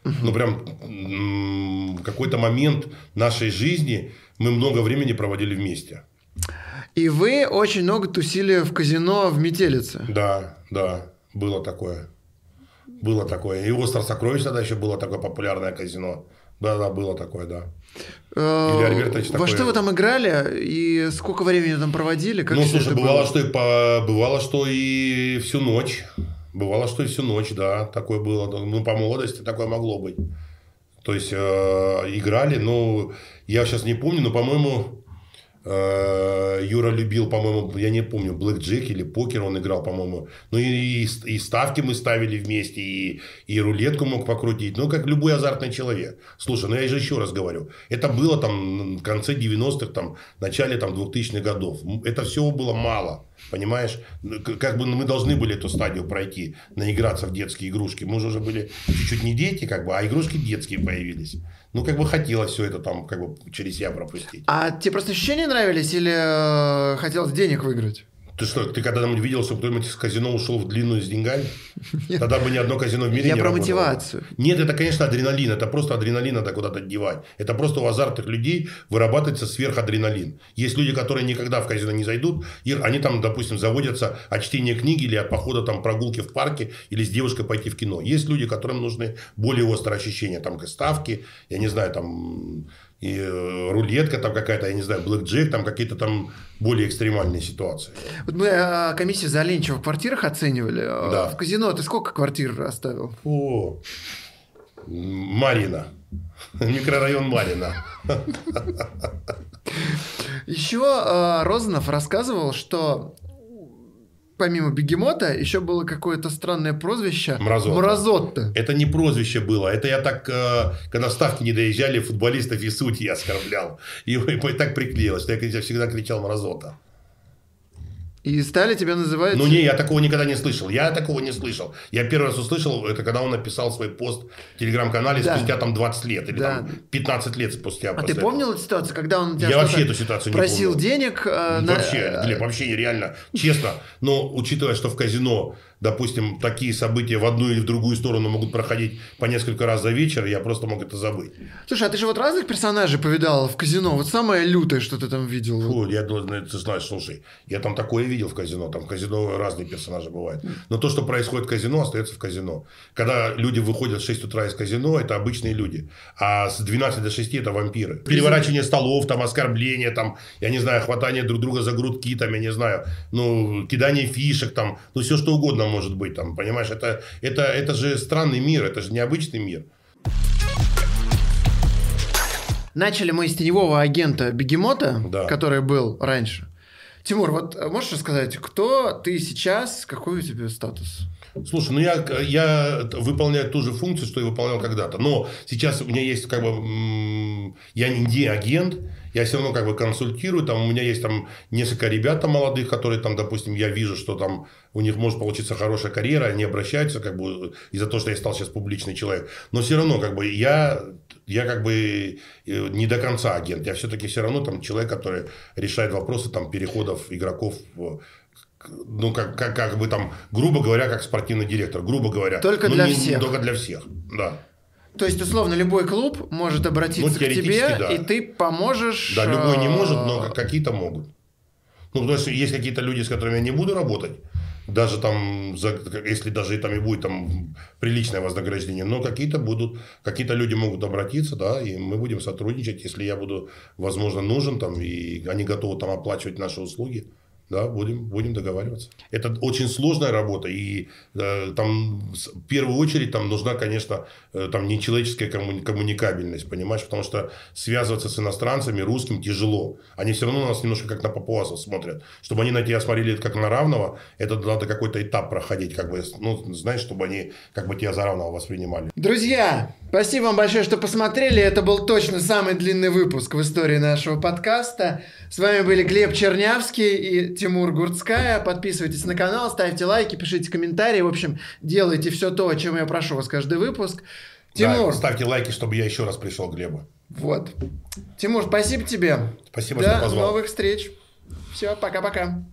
Ну, прям в какой-то момент нашей жизни мы много времени проводили вместе. И вы очень много тусили в казино в Метелице. Да, да, было такое. Было такое. И «Остров сокровищ» тогда еще было такое популярное казино. Да, да, было такое, да. Э, Илья Во что вы там играли и сколько времени там проводили? Как ну, слушай, бывало было? что, и по... бывало, что и всю ночь. Бывало, что и всю ночь, да, такое было. Ну, по молодости такое могло быть. То есть, э, играли, ну, я сейчас не помню, но, по-моему, Юра любил, по-моему, я не помню, Блэк Джек или покер он играл, по-моему. Ну, и, и, ставки мы ставили вместе, и, и рулетку мог покрутить. Ну, как любой азартный человек. Слушай, ну, я же еще раз говорю. Это было там в конце 90-х, там, начале там, 2000-х годов. Это всего было мало. Понимаешь? Ну, Как бы мы должны были эту стадию пройти, наиграться в детские игрушки. Мы же уже были чуть-чуть не дети, как бы, а игрушки детские появились. Ну, как бы хотелось все это там, как бы, через себя пропустить. А тебе просто ощущения нравились или э, хотелось денег выиграть? Ты что, ты когда-нибудь видел, что кто-нибудь из казино ушел в длинную с деньгами? Тогда бы ни одно казино в мире Я не про работало. мотивацию. Нет, это, конечно, адреналин. Это просто адреналин надо куда-то девать. Это просто у азартных людей вырабатывается сверхадреналин. Есть люди, которые никогда в казино не зайдут. И они там, допустим, заводятся от чтения книги или от похода там прогулки в парке или с девушкой пойти в кино. Есть люди, которым нужны более острые ощущения. Там ставки, я не знаю, там и э, рулетка там какая-то, я не знаю, блэкджек, там какие-то там более экстремальные ситуации. Вот мы э, комиссию за Оленичева в квартирах оценивали. Э, Да. В казино ты сколько квартир оставил? О, Марина. Микрорайон Марина. Еще э, Розанов рассказывал, что помимо бегемота еще было какое-то странное прозвище. Мразота. Мразотта. Это не прозвище было. Это я так, э, когда ставки не доезжали, футболистов и судьи оскорблял. И, и так приклеилось, что я кричал- всегда кричал «Мразота». И стали тебя называть... Ну не, я такого никогда не слышал. Я такого не слышал. Я первый раз услышал, это когда он написал свой пост в телеграм-канале Да. спустя там 20 лет. Или Да. там 15 лет спустя. А ты этого. помнил эту ситуацию, когда он тебя Я вообще эту ситуацию не просил помню. денег? э, на- Вообще, Глеб, вообще нереально. Честно. Но учитывая, что в казино, допустим, такие события в одну или в другую сторону могут проходить по несколько раз за вечер, я просто мог это забыть. Слушай, а ты же вот разных персонажей повидал в казино. Вот самое лютое, что ты там видел. Фу, я должен, ты знаешь, слушай, я там такое видел в казино. Там в казино разные персонажи бывают. Но то, что происходит в казино, остается в казино. Когда люди выходят в 6 утра из казино, это обычные люди. А с 12 до 6 это вампиры. Переворачивание столов, там, оскорбления, там, я не знаю, хватание друг друга за грудки, там, я не знаю, ну, кидание фишек, там, ну, все что угодно может быть, там, понимаешь, это, это, это же странный мир, это же необычный мир. Начали мы с теневого агента Бегемота, Да. который был раньше. Тимур, вот можешь рассказать, кто ты сейчас, какой у тебя статус? Слушай, ну я, я выполняю ту же функцию, что и выполнял когда-то. Но сейчас у меня есть как бы... Я не агент, я все равно как бы консультирую. Там у меня есть там несколько ребят молодых, которые там, допустим, я вижу, что там у них может получиться хорошая карьера, они обращаются как бы из-за того, что я стал сейчас публичный человек. Но все равно как бы я я как бы э, не до конца агент. Я все-таки все равно там человек, который решает вопросы там переходов игроков ну, как, как, как бы там, грубо говоря, как спортивный директор, грубо говоря. Только Ну, для не- всех. Только для всех, да. То есть, условно, любой клуб может обратиться Ну, к тебе, да. и ты поможешь... Да, любой не э, может, но какие-то могут. Ну, потому что есть какие-то люди, с которыми я не буду работать, даже там, если даже и там и будет там приличное вознаграждение, но какие-то будут, какие-то люди могут обратиться, да, и мы будем сотрудничать, если я буду, возможно, нужен там, и они готовы там оплачивать наши услуги. Да, будем, будем договариваться. Это очень сложная работа, и э, там в первую очередь там нужна, конечно, э, там нечеловеческая коммуни- коммуникабельность, понимаешь, потому что связываться с иностранцами, русским тяжело. Они все равно на нас немножко как на папуасов смотрят. Чтобы они на тебя смотрели как на равного, это надо какой-то этап проходить, как бы, ну, знаешь, чтобы они как бы тебя за равного воспринимали. Друзья, спасибо вам большое, что посмотрели. Это был точно самый длинный выпуск в истории нашего подкаста. С вами были Глеб Чернявский и Тимур Гурцкая. Подписывайтесь на канал, ставьте лайки, пишите комментарии. В общем, делайте все то, о чем я прошу вас каждый выпуск. Тимур, Да, ставьте лайки, чтобы я еще раз пришел к Глебу. вот. Тимур, спасибо тебе. Спасибо, До что позвал. новых встреч. Все, пока-пока.